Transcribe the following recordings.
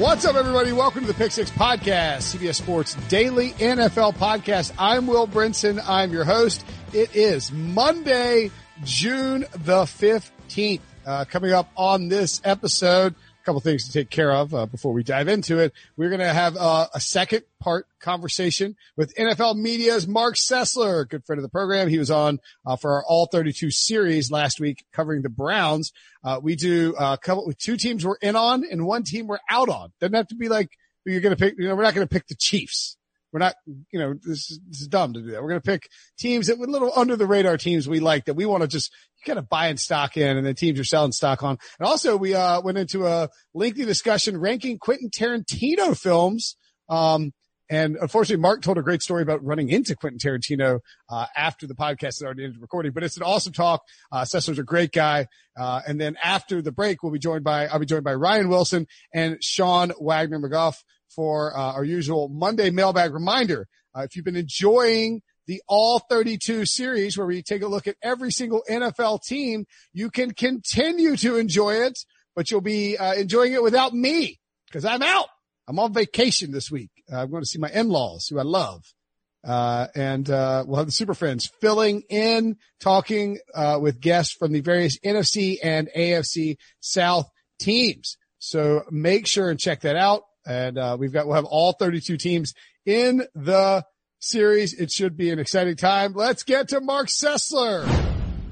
What's up, everybody? Welcome to the Pick Six Podcast, CBS Sports Daily NFL Podcast. I'm Will Brinson. I'm your host. It is Monday, June the 15th. Uh, coming up on this episode, couple things to take care of uh, before we dive into it. We're going to have uh, a second part conversation with NFL Media's Marc Sessler, good friend of the program. He was on uh, for our All 32 series last week covering the Browns. Uh, we do uh, a couple with two teams we're in on and one team we're out on. Doesn't have to be like you're going to pick. You know, we're not going to pick the Chiefs. We're not, you know, this is, this is dumb to do that. We're going to pick teams that with little under the radar teams we like that we want to just kind of buying stock in and the teams are selling stock on. And also we, uh, went into a lengthy discussion ranking Quentin Tarantino films. Um, and unfortunately, Marc told a great story about running into Quentin Tarantino uh, after the podcast had already ended recording. But it's an awesome talk. Uh, a great guy. Uh, and then after the break, we'll be joined by I'll be joined by Ryan Wilson and Sean Wagner McGough for uh, our usual Monday mailbag reminder. Uh, if you've been enjoying the All 32 series where we take a look at every single NFL team, you can continue to enjoy it, but you'll be uh, enjoying it without me because I'm out. I'm on vacation this week. Uh, I'm going to see my in-laws who I love. Uh, and, uh, we'll have the super friends filling in, talking, uh, with guests from the various NFC and AFC South teams. So make sure and check that out. And, uh, we've got, we'll have all 32 teams in the series. It should be an exciting time. Let's get to Marc Sessler.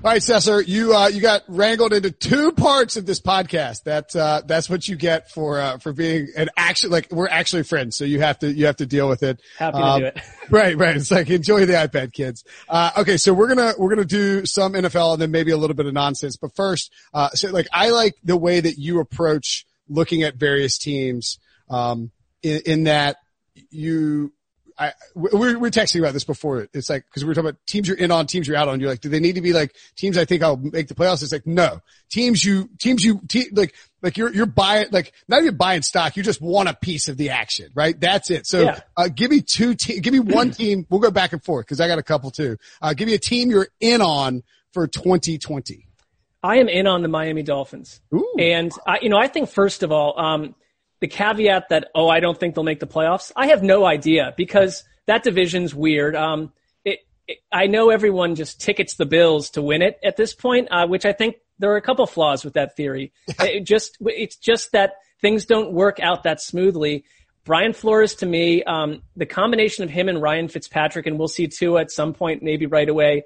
All right, Sessler, you uh, you got wrangled into two parts of this podcast. That uh, that's what you get for uh, for being an actual like we're actually friends. So you have to you have to deal with it. Happy um, to do it. right, right. It's like enjoy the iPad, kids. Uh, okay, so we're gonna we're gonna do some NFL and then maybe a little bit of nonsense. But first, uh, so like I like the way that you approach looking at various teams. Um, in, in that you I, we're, we're texting about this before. It's like, cause we are talking about teams you're in on, teams you're out on. You're like, do they need to be like teams I think I'll make the playoffs? It's like, no. Teams you, teams you, te- like, like you're, you're buying, like, not even buying stock. You just want a piece of the action, right? That's it. So, yeah. uh, give me two te- give me one team. We'll go back and forth cause I got a couple too. Uh, give me a team you're in on for 2020. I am in on the Miami Dolphins. Ooh. And I, you know, I think first of all, um, the caveat that, oh, I don't think they'll make the playoffs, I have no idea because that division's weird. Um, it, it, I know everyone just tickets the Bills to win it at this point, uh, which I think there are a couple flaws with that theory. it just, it's just that things don't work out that smoothly. Brian Flores to me, um, the combination of him and Ryan Fitzpatrick, and we'll see two at some point, maybe right away.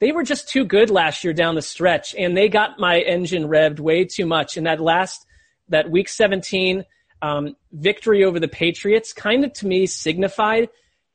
They were just too good last year down the stretch, and they got my engine revved way too much. In that last, that week 17, um, victory over the Patriots kind of to me signified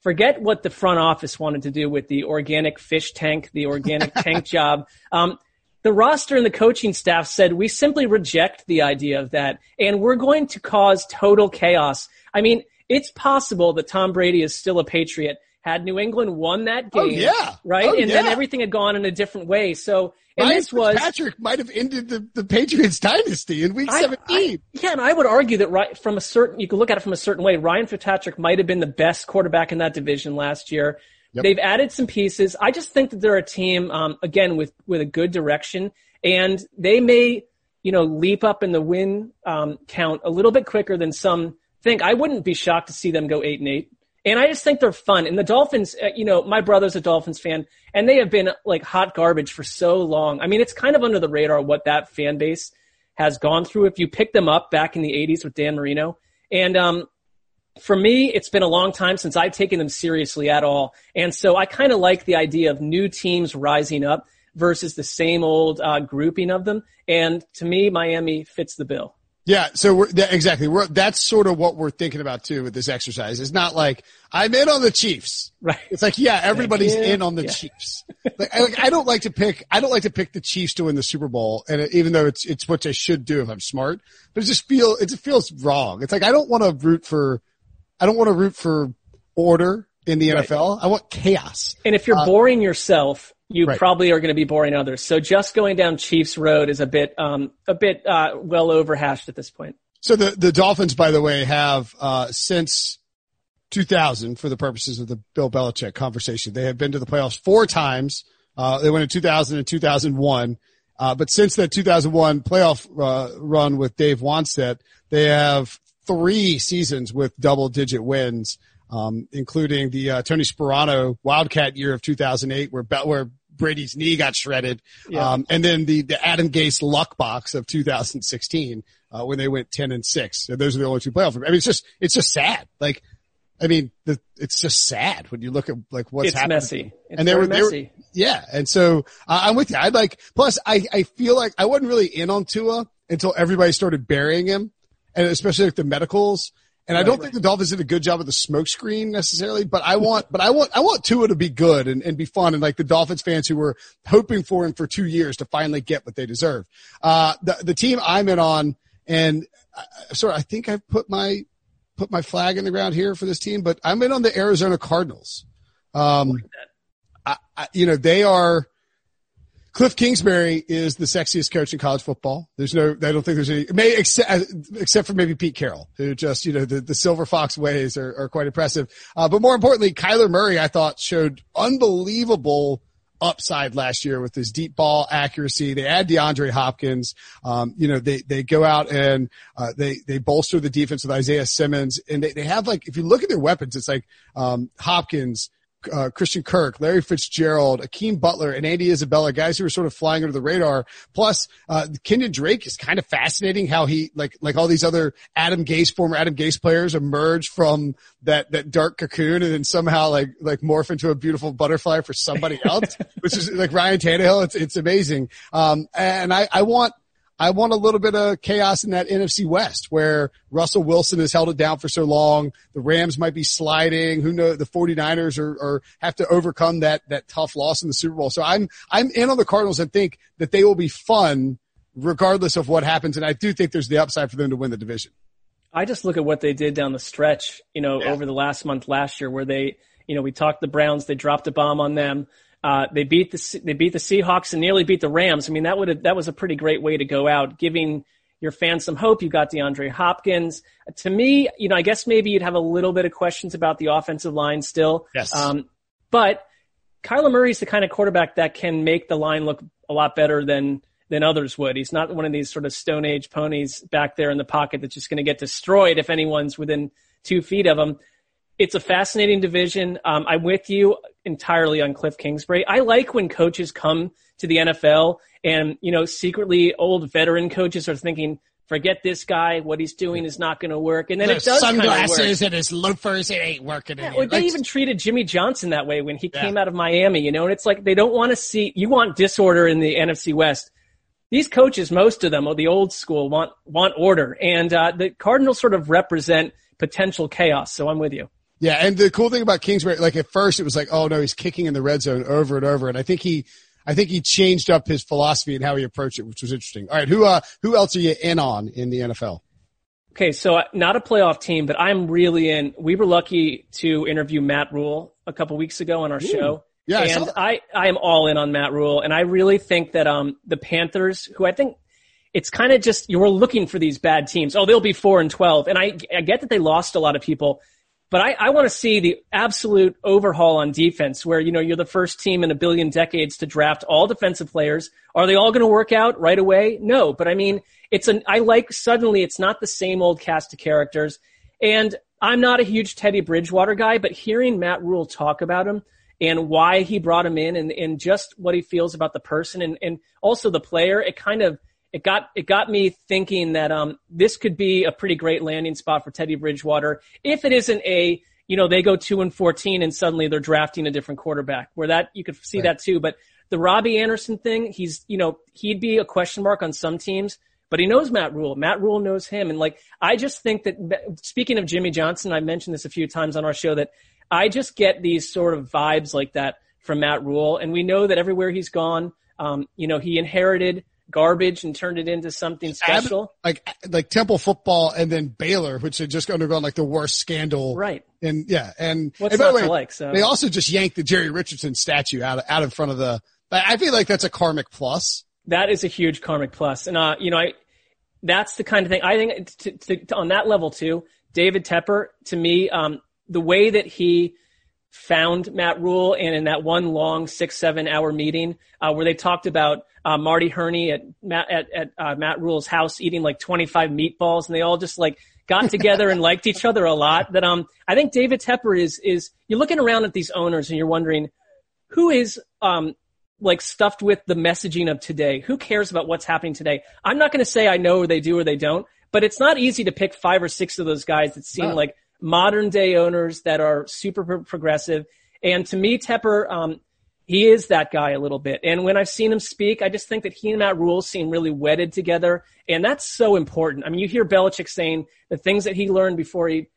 forget what the front office wanted to do with the organic fish tank, the organic tank job. Um, the roster and the coaching staff said we simply reject the idea of that and we're going to cause total chaos. I mean, it's possible that Tom Brady is still a Patriot had New England won that oh, game, oh, yeah. right? Oh, and yeah. then everything had gone in a different way. So, and Ryan this was Patrick might have ended the, the Patriots dynasty in week I, 17. I, yeah, and I would argue that right from a certain, you can look at it from a certain way. Ryan Fitzpatrick might have been the best quarterback in that division last year. Yep. They've added some pieces. I just think that they're a team, um, again, with, with a good direction and they may, you know, leap up in the win um, count a little bit quicker than some think. I wouldn't be shocked to see them go eight and eight. And I just think they're fun. And the Dolphins, uh, you know, my brother's a Dolphins fan, and they have been like hot garbage for so long. I mean, it's kind of under the radar what that fan base has gone through. If you pick them up back in the '80s with Dan Marino, and um, for me, it's been a long time since I've taken them seriously at all. And so I kind of like the idea of new teams rising up versus the same old uh, grouping of them. And to me, Miami fits the bill. Yeah, so we're yeah, exactly. We're, that's sort of what we're thinking about too with this exercise. It's not like I'm in on the Chiefs, right? It's like yeah, everybody's in on the yeah. Chiefs. like, I, like, I don't like to pick. I don't like to pick the Chiefs to win the Super Bowl, and it, even though it's it's what I should do if I'm smart, but it just feel it just feels wrong. It's like I don't want to root for, I don't want to root for order in the right. NFL. I want chaos. And if you're uh, boring yourself, you right. probably are going to be boring others. So just going down Chiefs Road is a bit um, a bit uh, well overhashed at this point. So the the Dolphins, by the way, have uh, since 2000, for the purposes of the Bill Belichick conversation, they have been to the playoffs four times. Uh, they went in 2000 and 2001. Uh, but since that 2001 playoff uh, run with Dave Wannstedt, they have three seasons with double digit wins um, including the uh, Tony Sparano Wildcat year of 2008, where where Brady's knee got shredded, yeah. um, and then the the Adam Gase luck box of 2016 uh, when they went 10 and six. And those are the only two playoff. I mean, it's just it's just sad. Like, I mean, the, it's just sad when you look at like what's it's happening. Messy. It's and they were, they were, yeah. And so uh, I'm with you. I'd like. Plus, I I feel like I wasn't really in on Tua until everybody started burying him, and especially like the medicals. And right, I don't right. think the Dolphins did a good job of the smokescreen necessarily, but I want, but I want, I want Tua to be good and, and be fun. And like the Dolphins fans who were hoping for him for two years to finally get what they deserve. Uh, the, the team I'm in on and uh, sorry, I think I've put my, put my flag in the ground here for this team, but I'm in on the Arizona Cardinals. Um, I, I, you know, they are, Cliff Kingsbury is the sexiest coach in college football. There's no, I don't think there's any, may, except, except for maybe Pete Carroll, who just, you know, the, the Silver Fox ways are, are quite impressive. Uh, but more importantly, Kyler Murray, I thought showed unbelievable upside last year with his deep ball accuracy. They add DeAndre Hopkins. Um, you know, they, they go out and, uh, they, they bolster the defense with Isaiah Simmons and they, they have like, if you look at their weapons, it's like, um, Hopkins, uh, Christian Kirk, Larry Fitzgerald, Hakeem Butler, and Andy Isabella, guys who are sort of flying under the radar. Plus, uh, Kenyan Drake is kind of fascinating how he, like, like all these other Adam Gase, former Adam Gase players emerge from that, that dark cocoon and then somehow like, like morph into a beautiful butterfly for somebody else, which is like Ryan Tannehill. It's, it's amazing. Um, and I, I want, I want a little bit of chaos in that NFC West where Russell Wilson has held it down for so long. The Rams might be sliding. Who knows? The 49ers are, are have to overcome that, that tough loss in the Super Bowl. So I'm, I'm in on the Cardinals and think that they will be fun regardless of what happens. And I do think there's the upside for them to win the division. I just look at what they did down the stretch, you know, yeah. over the last month last year where they, you know, we talked the Browns, they dropped a bomb on them. Uh, they beat the they beat the Seahawks and nearly beat the Rams. I mean, that would that was a pretty great way to go out, giving your fans some hope. You got DeAndre Hopkins. To me, you know, I guess maybe you'd have a little bit of questions about the offensive line still. Yes. Um, but Kyler Murray's the kind of quarterback that can make the line look a lot better than than others would. He's not one of these sort of stone age ponies back there in the pocket that's just going to get destroyed if anyone's within two feet of him it's a fascinating division. Um, I'm with you entirely on Cliff Kingsbury. I like when coaches come to the NFL and, you know, secretly old veteran coaches are thinking, forget this guy, what he's doing is not going to work. And then the it does sunglasses and his loafers, it ain't working. Yeah, well, they even treated Jimmy Johnson that way when he yeah. came out of Miami, you know, and it's like they don't want to see, you want disorder in the NFC West. These coaches, most of them, or the old school, want want order, and uh, the Cardinals sort of represent potential chaos. So I'm with you. Yeah, and the cool thing about Kingsbury, like at first it was like, oh no, he's kicking in the red zone over and over, and I think he, I think he changed up his philosophy and how he approached it, which was interesting. All right, who uh, who else are you in on in the NFL? Okay, so uh, not a playoff team, but I'm really in. We were lucky to interview Matt Rhule a couple weeks ago on our Ooh. show. Yeah, and I, I, I am all in on Matt Rhule, and I really think that um the Panthers, who I think it's kind of just you're looking for these bad teams. Oh, they'll be four and twelve, and I I get that they lost a lot of people, but I, I want to see the absolute overhaul on defense where, you know, you're the first team in a billion decades to draft all defensive players. Are they all going to work out right away? No, but I mean, it's an, I like suddenly it's not the same old cast of characters. And I'm not a huge Teddy Bridgewater guy, but hearing Matt Rhule talk about him and why he brought him in and, and just what he feels about the person and, and also the player, it kind of, it got it got me thinking that um, this could be a pretty great landing spot for Teddy Bridgewater if it isn't a you know they go two and fourteen and suddenly they're drafting a different quarterback where that you could see right. that too. But the Robbie Anderson thing, he's you know he'd be a question mark on some teams, but he knows Matt Rhule. Matt Rhule knows him, and like I just think that speaking of Jimmy Johnson, I mentioned this a few times on our show that I just get these sort of vibes like that from Matt Rhule, and we know that everywhere he's gone, um, you know, he inherited garbage and turned it into something special. like like Temple football and then Baylor, which had just undergone like the worst scandal. Right. And yeah, and, What's and by the way, like, so. they also just yanked the Jerry Richardson statue out of, out in front of the. I feel like that's a karmic plus. That is a huge karmic plus, and uh, you know, I that's the kind of thing I think to, to, to, on that level too. David Tepper, to me, um, the way that he found Matt Rhule and in that one long six, seven hour meeting, uh, where they talked about uh, Marty Hurney at Matt at, at uh, Matt Rhule's house eating like 25 meatballs, and they all just like got together and liked each other a lot. That um, I think David Tepper is is you're looking around at these owners and you're wondering who is um like stuffed with the messaging of today. Who cares about what's happening today? I'm not going to say I know or they do or they don't, but it's not easy to pick five or six of those guys that seem like modern day owners that are super progressive. And to me, Tepper, um, he is that guy a little bit. And when I've seen him speak, I just think that he and Matt Rhule seem really wedded together. And that's so important. I mean, you hear Belichick saying the things that he learned before he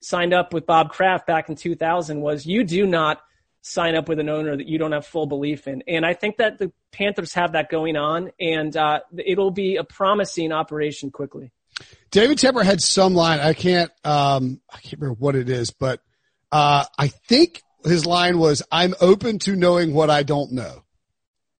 signed up with Bob Kraft back in 2000 was you do not sign up with an owner that you don't have full belief in. And I think that the Panthers have that going on and uh, it'll be a promising operation quickly. David Tepper had some line. I can't, um, I can't remember what it is, but, uh, I think his line was, I'm open to knowing what I don't know,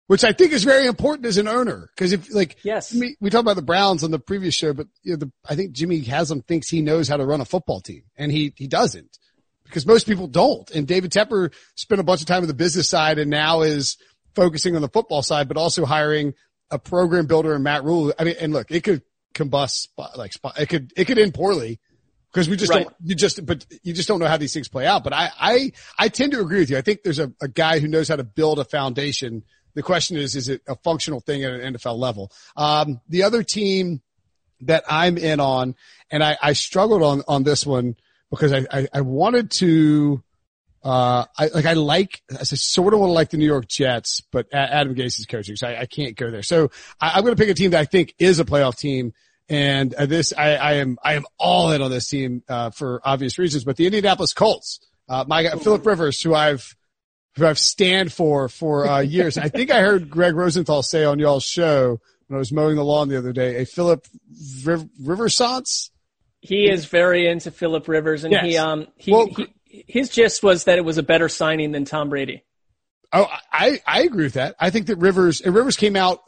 which I think is very important as an owner. Cause if like, yes, we, we talked about the Browns on the previous show, but you know, the, I think Jimmy Haslam thinks he knows how to run a football team and he, he doesn't because most people don't. And David Tepper spent a bunch of time on the business side and now is focusing on the football side, but also hiring a program builder and Matt Rhule. I mean, and look, it could combust like it could, it could end poorly because we just right. don't, you just, but you just don't know how these things play out. But I, I, I tend to agree with you. I think there's a, a guy who knows how to build a foundation. The question is, is it a functional thing at an NFL level? Um, the other team that I'm in on, and I, I struggled on, on this one because I, I, I wanted to, uh, I like I like I sort of want to like the New York Jets, but Adam Gase is coaching, so I, I can't go there. So I, am going to pick a team that I think is a playoff team and uh, this, I, I, am, I am all in on this team, uh, for obvious reasons, but the Indianapolis Colts, uh, my guy, Philip Rivers, who I've, who I've stand for, for, uh, years. I think I heard Gregg Rosenthal say on y'all's show when I was mowing the lawn the other day, a Philip Riv- Riversance. He is very into Philip Rivers and yes. he, um, he, well, he, his gist was that it was a better signing than Tom Brady. Oh, I, I agree with that. I think that Rivers, Rivers came out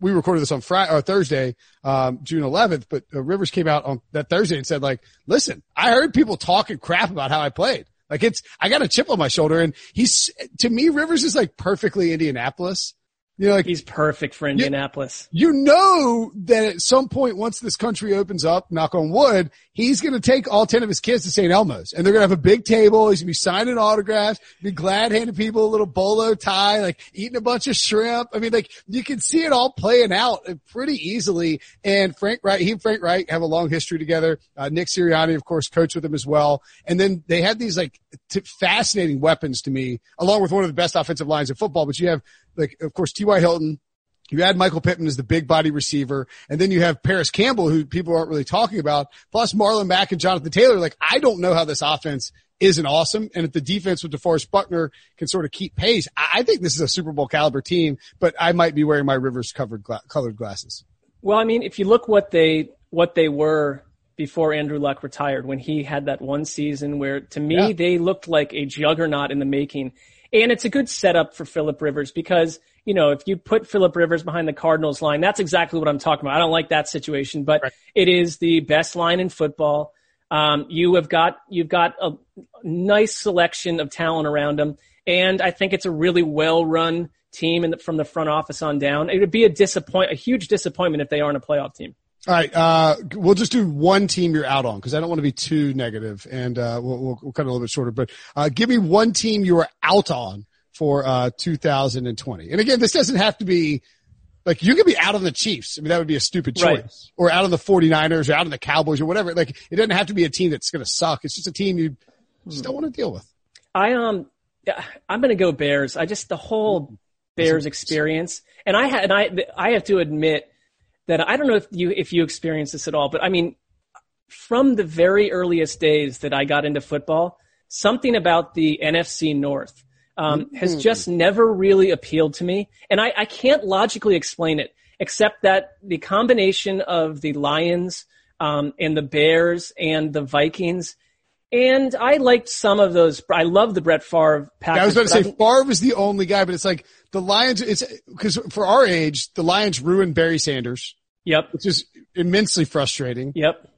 we recorded this on Friday or Thursday, um, June 11th, but uh, Rivers came out on that Thursday and said like, listen, I heard people talking crap about how I played. Like it's, I got a chip on my shoulder and he's, to me, Rivers is like perfectly Indianapolis. You know, like he's perfect for Indianapolis. You, you know that at some point, once this country opens up, knock on wood, he's going to take all 10 of his kids to St. Elmo's and they're going to have a big table. He's going to be signing autographs, be glad handing people a little bolo tie, like eating a bunch of shrimp. I mean, like you can see it all playing out pretty easily. And Frank Reich, he and Frank Reich have a long history together. Uh, Nick Sirianni, of course, coached with him as well. And then they had these like t- fascinating weapons to me, along with one of the best offensive lines in football. But you have like, of course, T.Y. Hilton, you add Michael Pittman as the big body receiver, and then you have Parris Campbell, who people aren't really talking about, plus Marlon Mack and Jonathan Taylor. Like, I don't know how this offense isn't awesome. And if the defense with DeForest Buckner can sort of keep pace, I think this is a Super Bowl caliber team, but I might be wearing my Rivers covered gla- colored glasses. Well, I mean, if you look what they, what they were before Andrew Luck retired, when he had that one season where to me, yeah. they looked like a juggernaut in the making. And it's a good setup for Philip Rivers because, you know, if you put Philip Rivers behind the Cardinals line, that's exactly what I'm talking about. I don't like that situation, but right. it is the best line in football. Um, you have got you've got a nice selection of talent around them, and I think it's a really well run team the, from the front office on down. It would be a disappoint a huge disappointment if they aren't a playoff team. All right, uh, we'll just do one team you're out on because I don't want to be too negative, and uh, we'll, we'll, we'll, cut it a little bit shorter. But uh, give me one team you are out on for uh, 2020. And again, this doesn't have to be like you could be out on the Chiefs. I mean, that would be a stupid choice. Right. Or out on the 49ers or out on the Cowboys or whatever. Like it doesn't have to be a team that's going to suck. It's just a team you just don't want to deal with. I um, I'm going to go Bears. I just the whole Bears experience, and I had, and I I have to admit that I don't know if you if you experience this at all, but I mean, from the very earliest days that I got into football, something about the NFC North um, has mm-hmm. just never really appealed to me, and I, I can't logically explain it except that the combination of the Lions um, and the Bears and the Vikings. And I liked some of those. I love the Brett Favre package. I was about to say Favre was the only guy, but it's like the Lions. It's because for our age, the Lions ruined Barry Sanders. Yep. Which is immensely frustrating. Yep.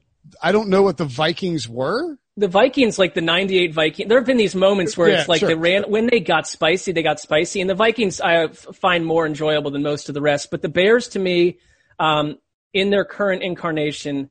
I don't know what the Vikings were. The Vikings, like the 98 Viking, there have been these moments where yeah, it's like sure. they ran, when they got spicy, they got spicy. And the Vikings I find more enjoyable than most of the rest. But the Bears to me, um, in their current incarnation,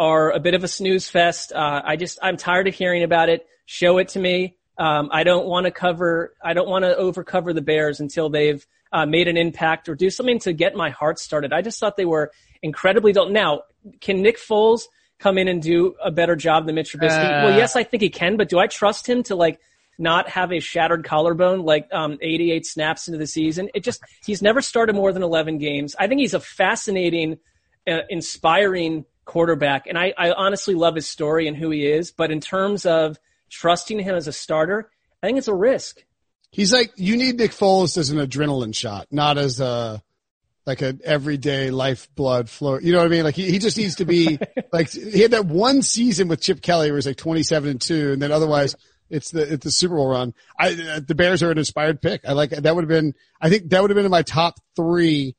are a bit of a snooze fest. Uh, I just, I'm tired of hearing about it. Show it to me. Um, I don't want to cover, I don't want to overcover the Bears until they've uh, made an impact or do something to get my heart started. I just thought they were incredibly dull. Now, can Nick Foles come in and do a better job than Mitch Trubisky? Uh, well, yes, I think he can, but do I trust him to like not have a shattered collarbone like um, 88 snaps into the season? It just he's never started more than 11 games. I think he's a fascinating, uh, inspiring quarterback, and I, I honestly love his story and who he is. But in terms of trusting him as a starter, I think it's a risk. He's like you need Nick Foles as an adrenaline shot, not as a like an everyday lifeblood flow. You know what I mean? Like he, he just needs to be like he had that one season with Chip Kelly where he's like 27 and two, and then otherwise it's the it's the Super Bowl run. I the Bears are an inspired pick. I like that would have been. I think that would have been in my top three.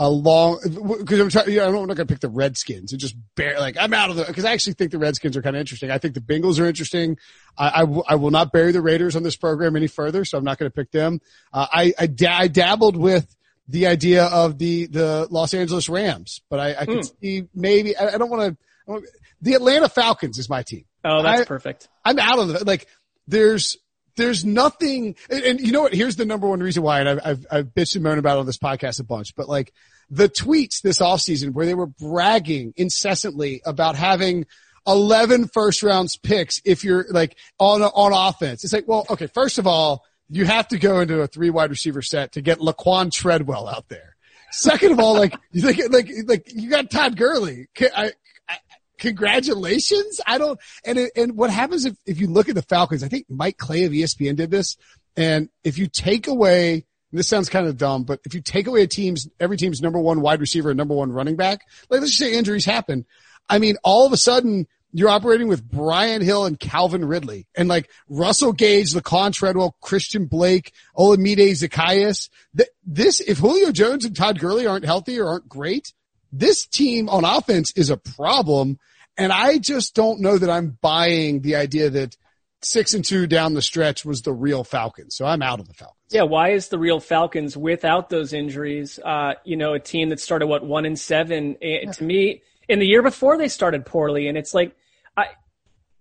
A long because I'm trying. You know, I'm not going to pick the Redskins and just bear like I'm out of the because I actually think the Redskins are kind of interesting. I think the Bengals are interesting. I, I, w- I will not bury the Raiders on this program any further, so I'm not going to pick them. Uh, I I, da- I dabbled with the idea of the the Los Angeles Rams, but I, I could mm. see maybe I, I don't want to. The Atlanta Falcons is my team. Oh, that's I, perfect. I'm out of it. Like there's there's nothing, and, and, you know what? Here's the number one reason why, and I've, I've, I've bitched and moaned about on this podcast a bunch, but like the tweets this offseason where they were bragging incessantly about having 11 first rounds picks if you're like on, on offense. It's like, well, okay, first of all, you have to go into a three wide receiver set to get Laquan Treadwell out there. Second of all, like you think, like like you got Todd Gurley. I, congratulations. I don't. And it, and what happens if if you look at the Falcons? I think Mike Clay of ESPN did this. And if you take away, this sounds kind of dumb, but if you take away a team's every team's number one wide receiver and number one running back, like let's just say injuries happen. I mean, all of a sudden you're operating with Brian Hill and Calvin Ridley and like Russell Gage, Laquan Treadwell, Christian Blake, Olamide Zaccheaus. This, if Julio Jones and Todd Gurley aren't healthy or aren't great, this team on offense is a problem. And I just don't know that I'm buying the idea that six and two down the stretch was the real Falcons. So I'm out of the Falcons. Yeah, why is the real Falcons without those injuries? Uh, you know, a team that started what one and seven. Eh, yeah. To me, in the year before they started poorly, and it's like I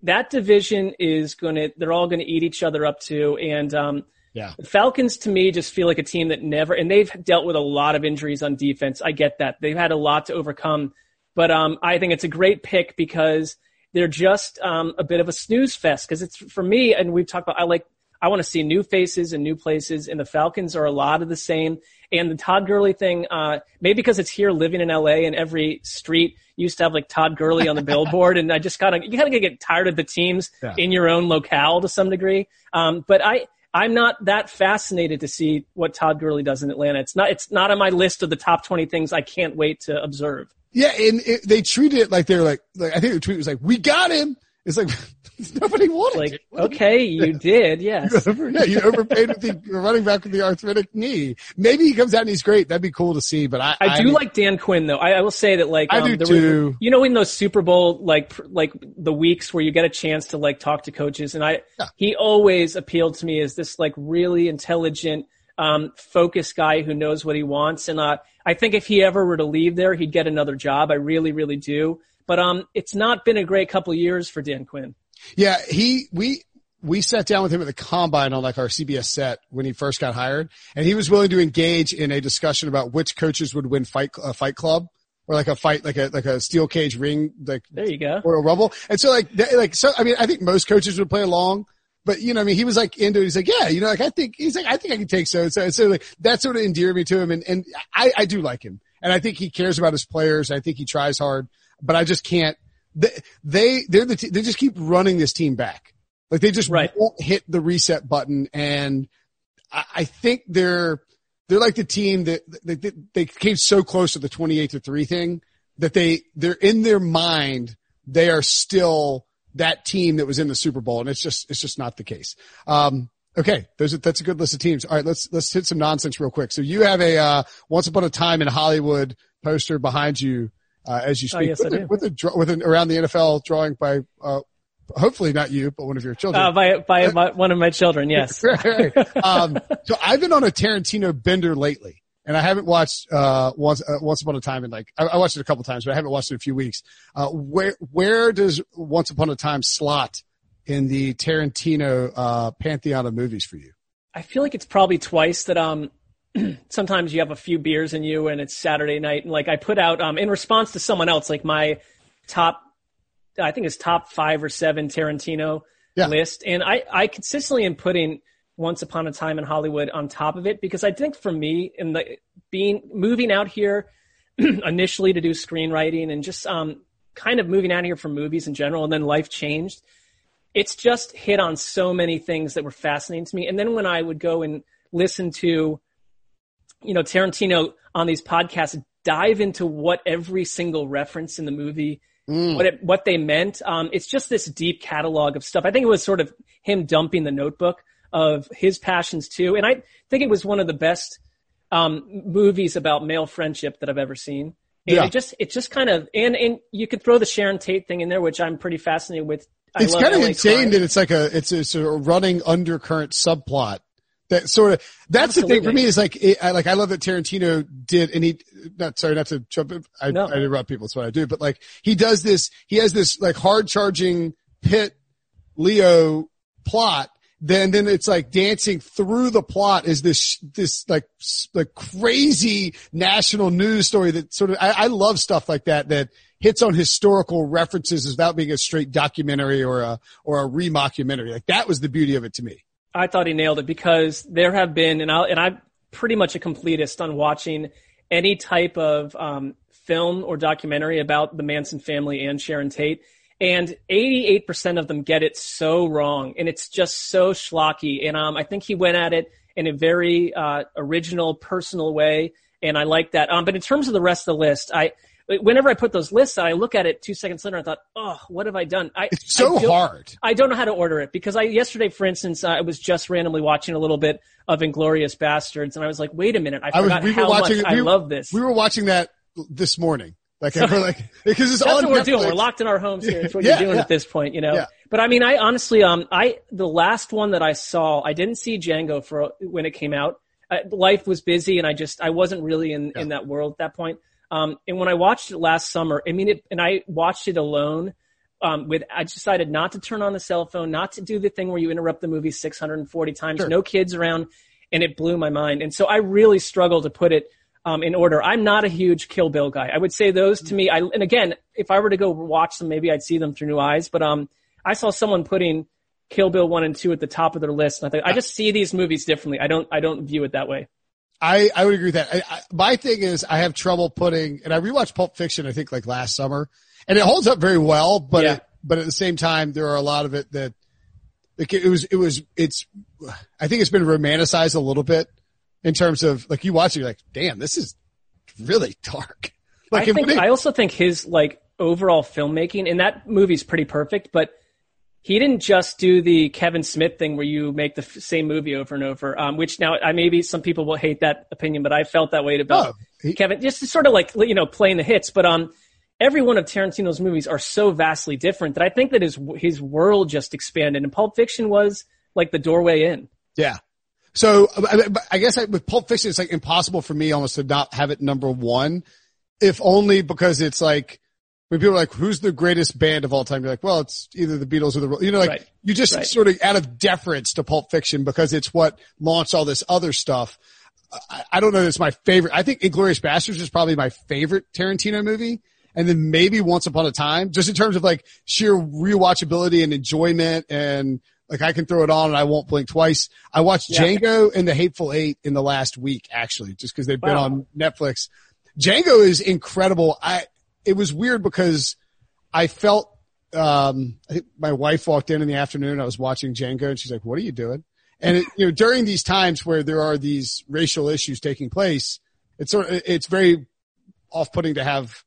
that division is going to they're all going to eat each other up too, and um, yeah, the Falcons to me just feel like a team that never and they've dealt with a lot of injuries on defense. I get that. They've had a lot to overcome, but um, I think it's a great pick because they're just um, a bit of a snooze fest because it's for me and we've talked about I like I want to see new faces and new places, and the Falcons are a lot of the same. And the Todd Gurley thing, uh, maybe because it's here living in LA and every street used to have like Todd Gurley on the billboard, and I just kind of you kind of get tired of the teams yeah. in your own locale to some degree. Um, but I I'm not that fascinated to see what Todd Gurley does in Atlanta. It's not it's not on my list of the top 20 things I can't wait to observe. Yeah, and it, they treated it like they're like, like I think the tweet was like, "We got him." It's like nobody wanted like, it. Okay, you did, yes. You over, yeah, you overpaid with the running back with the arthritic knee. Maybe he comes out and he's great. That'd be cool to see. But I, I, I do like Dan Quinn though. I, I, will say that like I um, do too. you know, in those Super Bowl like like the weeks where you get a chance to like talk to coaches, and I yeah. he always appealed to me as this like really intelligent, um, focused guy who knows what he wants. And uh, I think if he ever were to leave there, he'd get another job. I really, really do. But um, it's not been a great couple of years for Dan Quinn. Yeah, he we we sat down with him at the combine on like our CBS set when he first got hired, and he was willing to engage in a discussion about which coaches would win fight a fight club or like a fight like a like a steel cage ring like there you go or a rumble. And so like like so I mean I think most coaches would play along. But you know, I mean, he was like into it. He's like, yeah, you know, like I think he's like, I think I can take so. So, so like that sort of endeared me to him, and and I I do like him, and I think he cares about his players. I think he tries hard, but I just can't they, they they're the t- they just keep running this team back. Like they just right. won't hit the reset button, and I, I think they're they're like the team that they, they, they came so close to the twenty eight to three thing that they they're in their mind they are still that team that was in the Super Bowl, and it's just it's just not the case. Um, okay, there's a, that's a good list of teams. All right, let's let's hit some nonsense real quick. So you have a uh, Once Upon a Time in Hollywood poster behind you uh, as you oh, speak. Oh, yes, with, I do. with a with an around the NFL drawing by uh, hopefully not you, but one of your children. Uh, by by my, one of my children, yes. um, so I've been on a Tarantino bender lately, and I haven't watched uh, once uh, Once Upon a Time in like I, I, watched it a couple times, but I haven't watched it in a few weeks. Uh, where where does Once Upon a Time slot in the Tarantino uh, pantheon of movies for you? I feel like it's probably twice that um sometimes you have a few beers in you and it's Saturday night. And like I put out um in response to someone else like my top I think it's top five or seven Tarantino yeah. list. And I I consistently am putting Once Upon a Time in Hollywood on top of it because I think for me in the being moving out here initially to do screenwriting and just um kind of moving out here for movies in general and then life changed it's just hit on so many things that were fascinating to me. And then when I would go and listen to you know, Tarantino on these podcasts dive into what every single reference in the movie, mm. what it, what they meant. Um, it's just this deep catalog of stuff. I think it was sort of him dumping the notebook of his passions too. And I think it was one of the best, um, movies about male friendship that I've ever seen. And yeah. it just, it just kind of, and, and you could throw the Sharon Tate thing in there, which I'm pretty fascinated with. I it's kind of LA insane crime. that it's like a, it's a, it's a running undercurrent subplot that sort of that's Absolutely. the thing for me is like it, I, like I love that Tarantino did and he not sorry not to jump I, no. I interrupt people that's what I do but like he does this he has this like hard charging pit Leo plot then then it's like dancing through the plot is this this like like crazy national news story that sort of I, I love stuff like that that hits on historical references without being a straight documentary or a or a remockumentary like that was the beauty of it to me I thought he nailed it because there have been, and, i and I'm pretty much a completist on watching any type of um, film or documentary about the Manson family and Sharon Tate. And 88% of them get it so wrong. And it's just so schlocky. And um, I think he went at it in a very uh, original, personal way. And I like that. Um, but in terms of the rest of the list, I, whenever I put those lists out, I look at it two seconds later. And I thought, oh, what have I done? I, it's so I hard. I don't know how to order it because I yesterday, for instance, I was just randomly watching a little bit of Inglourious Basterds, and I was like, wait a minute, I, I forgot was, we how watching, much we, I love this. We were watching that this morning. Like, so, like because it's that's what we're doing. We're locked in our homes here. That's what yeah, you're doing yeah. at this point, you know. Yeah. But I mean, I honestly, um, I the last one that I saw, I didn't see Django for when it came out. I, life was busy, and I just I wasn't really in in that world at that point. Um, and when I watched it last summer, I mean, it, and I watched it alone. Um, with I decided not to turn on the cell phone, not to do the thing where you interrupt the movie 640 times, sure. no kids around, and it blew my mind. And so I really struggle to put it um, in order. I'm not a huge Kill Bill guy. I would say those to me. I and again, if I were to go watch them, maybe I'd see them through new eyes. But um, I saw someone putting Kill Bill one and two at the top of their list, and I thought I just see these movies differently. I don't I don't view it that way. I, I would agree with that. I, I, my thing is I have trouble putting, and I rewatched Pulp Fiction, I think like last summer, and it holds up very well, but yeah. it, but at the same time, there are a lot of it that like it was, it was, it's, I think it's been romanticized a little bit in terms of like you watch it, you're like, damn, this is really dark. Like I think, I also think his like overall filmmaking, and that movie's pretty perfect, but he didn't just do the Kevin Smith thing where you make the f- same movie over and over, um, which now I maybe some people will hate that opinion, but I felt that way about oh, he, Kevin, just sort of like, you know, playing the hits. But, um, every one of Tarantino's movies are so vastly different that I think that his, his world just expanded and Pulp Fiction was like the doorway in. Yeah. So I guess I, with Pulp Fiction, it's like impossible for me almost to not have it number one, if only because it's like, when people are like, who's the greatest band of all time? You're like, well, it's either the Beatles or the, you know, like right. you just right. sort of out of deference to Pulp Fiction because it's what launched all this other stuff. I, I don't know. It's my favorite. I think Inglourious Basterds is probably my favorite Tarantino movie. And then maybe Once Upon a Time, just in terms of like sheer rewatchability and enjoyment and like I can throw it on and I won't blink twice. I watched yeah. Django and The Hateful Eight in the last week, actually, just because they've been on Netflix. Django is incredible. I it was weird because I felt um, I think my wife walked in in the afternoon. I was watching Django, and she's like, "What are you doing?" And it, you know, during these times where there are these racial issues taking place, it's sort of, it's very off-putting to have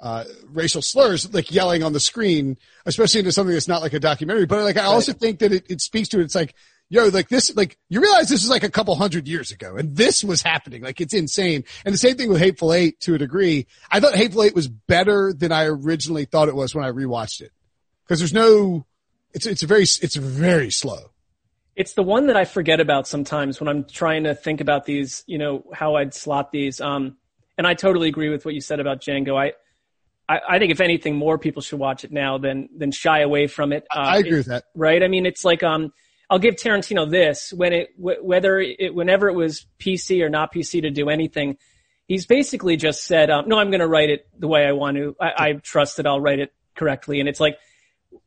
uh, racial slurs like yelling on the screen, especially into something that's not like a documentary. But like, I also think that it, it speaks to it. It's like yo, like this, like you realize this is like a couple hundred years ago and this was happening. Like it's insane. And the same thing with Hateful Eight to a degree. I thought Hateful Eight was better than I originally thought it was when I rewatched it. Cause there's no, it's, it's very, it's very slow. It's the one that I forget about sometimes when I'm trying to think about these, you know, how I'd slot these. Um, and I totally agree with what you said about Django. I, I, I think if anything, more people should watch it now than than shy away from it. Uh, I agree with that. Right? I mean, it's like um, I'll give Tarantino this when it whether it whenever it was PC or not PC to do anything, he's basically just said, um, "No, I'm going to write it the way I want to. I, I trust that I'll write it correctly." And it's like,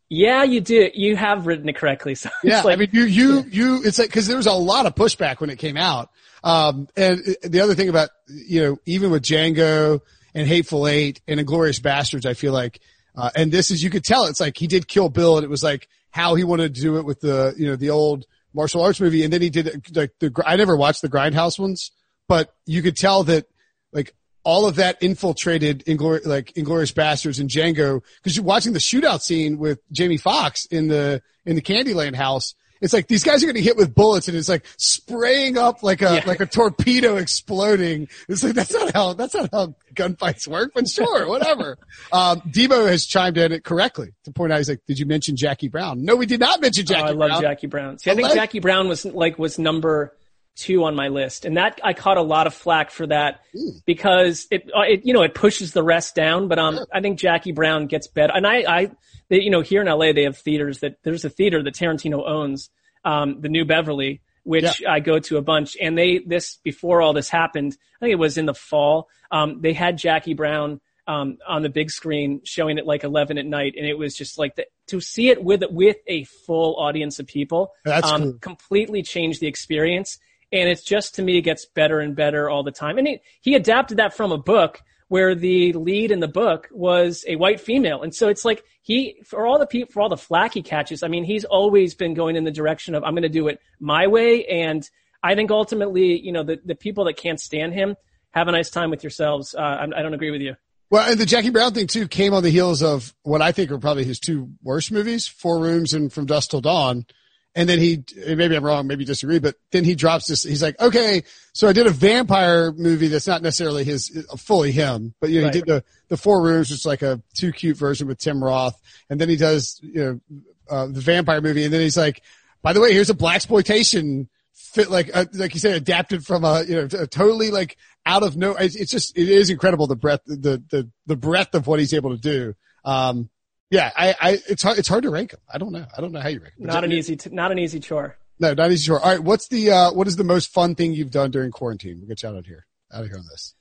yeah, you did. You have written it correctly. So yeah, like, I mean, you you you. It's like because there was a lot of pushback when it came out. Um, and the other thing about you know even with Django and Hateful Eight and Inglourious Basterds, I feel like, uh, and this is you could tell it's like he did Kill Bill, and it was like how he wanted to do it with the, you know, the old martial arts movie. And then he did like the, I never watched the Grindhouse ones, but you could tell that like all of that infiltrated like Inglourious Basterds and Django because you're watching the shootout scene with Jamie Foxx in the, in the Candyland house it's like these guys are getting hit with bullets and it's like spraying up like a, yeah. like a torpedo exploding. It's like, that's not how, that's not how gunfights work, but sure, whatever. um, Debo has chimed in it correctly to point out, he's like, did you mention Jackie Brown? No, we did not mention Jackie oh, I Brown. love Jackie Brown. See, I think Jackie Brown was like, was number two on my list. And that, I caught a lot of flack for that Ooh. because it, uh, it, you know, it pushes the rest down, but, um, I think Jackie Brown gets better. And I, I, they, you know, here in LA, they have theaters that there's a theater that Tarantino owns, um, the New Beverly, which yeah. I go to a bunch. And they, this, before all this happened, I think it was in the fall, um, they had Jackie Brown, um, on the big screen showing it like 11 at night. And it was just like the, to see it with, with a full audience of people, That's um, cool. completely changed the experience. And it's just to me, it gets better and better all the time. And he, he adapted that from a book where the lead in the book was a white female. And so it's like he, for all the people, for all the flack he catches, I mean, he's always been going in the direction of, I'm going to do it my way. And I think ultimately, you know, the, the people that can't stand him, have a nice time with yourselves. Uh, I, I don't agree with you. Well, and the Jackie Brown thing too came on the heels of what I think are probably his two worst movies, Four Rooms and From Dusk Till Dawn. And then he, maybe I'm wrong, maybe disagree, but then he drops this. He's like, okay, so I did a vampire movie that's not necessarily his, fully him, but you know, right. he did the, the Four Rooms, which is like a too cute version with Tim Roth. And then he does, you know, uh, the vampire movie. And then he's like, by the way, here's a black exploitation fit, like, uh, like you said, adapted from a, you know, a totally like out of no, it's just, it is incredible the breadth, the, the, the breadth of what he's able to do. Um, yeah, I, I, it's hard, it's hard to rank them. I don't know. I don't know how you rank them. Not an easy, t- not an easy chore. No, not easy chore. All right. What's the, uh, what is the most fun thing you've done during quarantine? We'll get you out of here, out of here on this.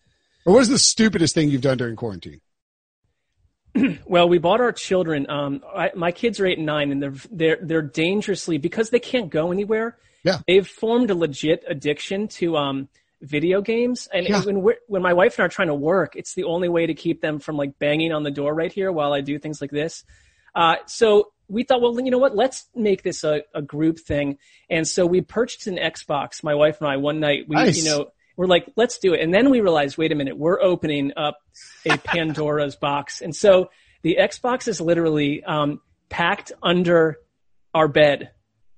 Or what is the stupidest thing you've done during quarantine? well, we bought our children. Um, I, my kids are eight and nine, and they're they're they're dangerously because they can't go anywhere. Yeah, they've formed a legit addiction to um video games. And, yeah. when we're, when my wife and I are trying to work, it's the only way to keep them from like banging on the door right here while I do things like this. Uh, so we thought, well, you know what? Let's make this a, a group thing. And so we purchased an Xbox, my wife and I, one night. We, nice. you know, we're like, let's do it. And then we realized, wait a minute, we're opening up a Pandora's box. And so the Xbox is literally um, packed under our bed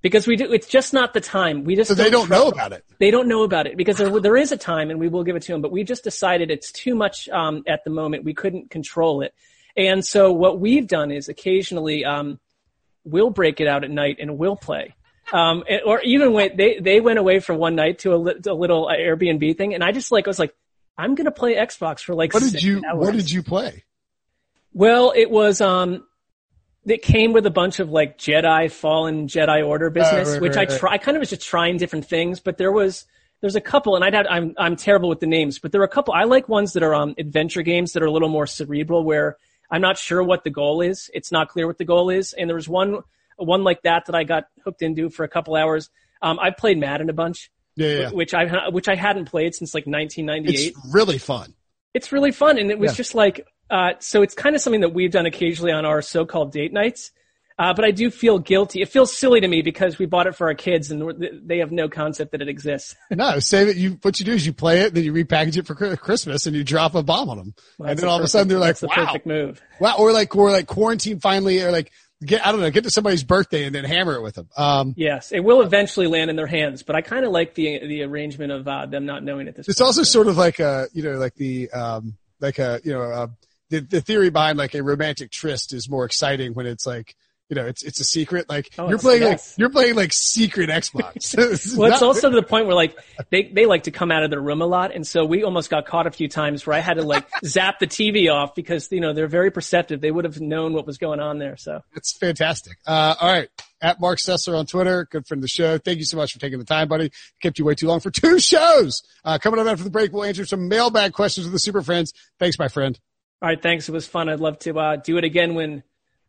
because we do. It's just not the time. We just so they don't, know about it. They don't know about it because there, there is a time, and we will give it to them. But we just decided it's too much um, at the moment. We couldn't control it, and so what we've done is occasionally um, we'll break it out at night and we'll play. Um, or even when they they went away for one night to a, li- a little Airbnb thing, and I just like I was like, I'm gonna play Xbox for like. What did you hours. What did you play? Well, it was um, it came with a bunch of like Jedi Fallen Jedi Order business, uh, right, which right, I try. I kind of was just trying different things, but there was there's a couple, and I'd have, I'm I'm terrible with the names, but there are a couple. I like ones that are um adventure games that are a little more cerebral, where I'm not sure what the goal is. It's not clear what the goal is, and there was one one like that that I got hooked into for a couple hours. Um, I played Madden a bunch, yeah, yeah. which I which I hadn't played since like 1998. It's really fun. It's really fun, and it was yeah. just like uh, so. It's kind of something that we've done occasionally on our so-called date nights. Uh, but I do feel guilty. It feels silly to me because we bought it for our kids and they have no concept that it exists. no, save it. You what you do is you play it, then you repackage it for Christmas, and you drop a bomb on them, well, and then all perfect, of a sudden they're like, "Wow, perfect move!" Wow, or like or like quarantine finally, or like get I don't know, get to somebody's birthday and then hammer it with them. Um, yes, it will eventually land in their hands, but I kind of like the the arrangement of uh, them not knowing at this. It's point. also sort of like a you know like the um, like a you know the the theory behind like a romantic tryst is more exciting when it's like you know, it's it's a secret. Like oh, you're playing yes. like you're playing like secret Xbox. well, it's also to the point where like they they like to come out of their room a lot, and so we almost got caught a few times where I had to like zap the TV off because you know they're very perceptive. They would have known what was going on there. So it's fantastic. Uh, all right, at Marc Sessler on Twitter, good friend of the show. Thank you so much for taking the time, buddy. Kept you way too long for two shows. Uh, coming up after the break, we'll answer some mailbag questions with the super friends. Thanks, my friend. All right, thanks. It was fun. I'd love to uh, do it again when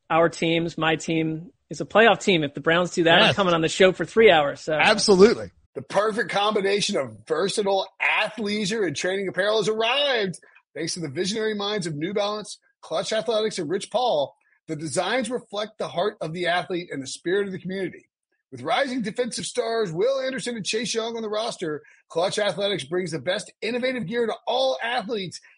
our teams, my team, is a playoff team. If the Browns do that, yes. I'm coming on the show for three hours. So. Absolutely. The perfect combination of versatile athleisure and training apparel has arrived. Thanks to the visionary minds of New Balance, Clutch Athletics, and Rich Paul, the designs reflect the heart of the athlete and the spirit of the community. With rising defensive stars Will Anderson and Chase Young on the roster, Clutch Athletics brings the best innovative gear to all athletes,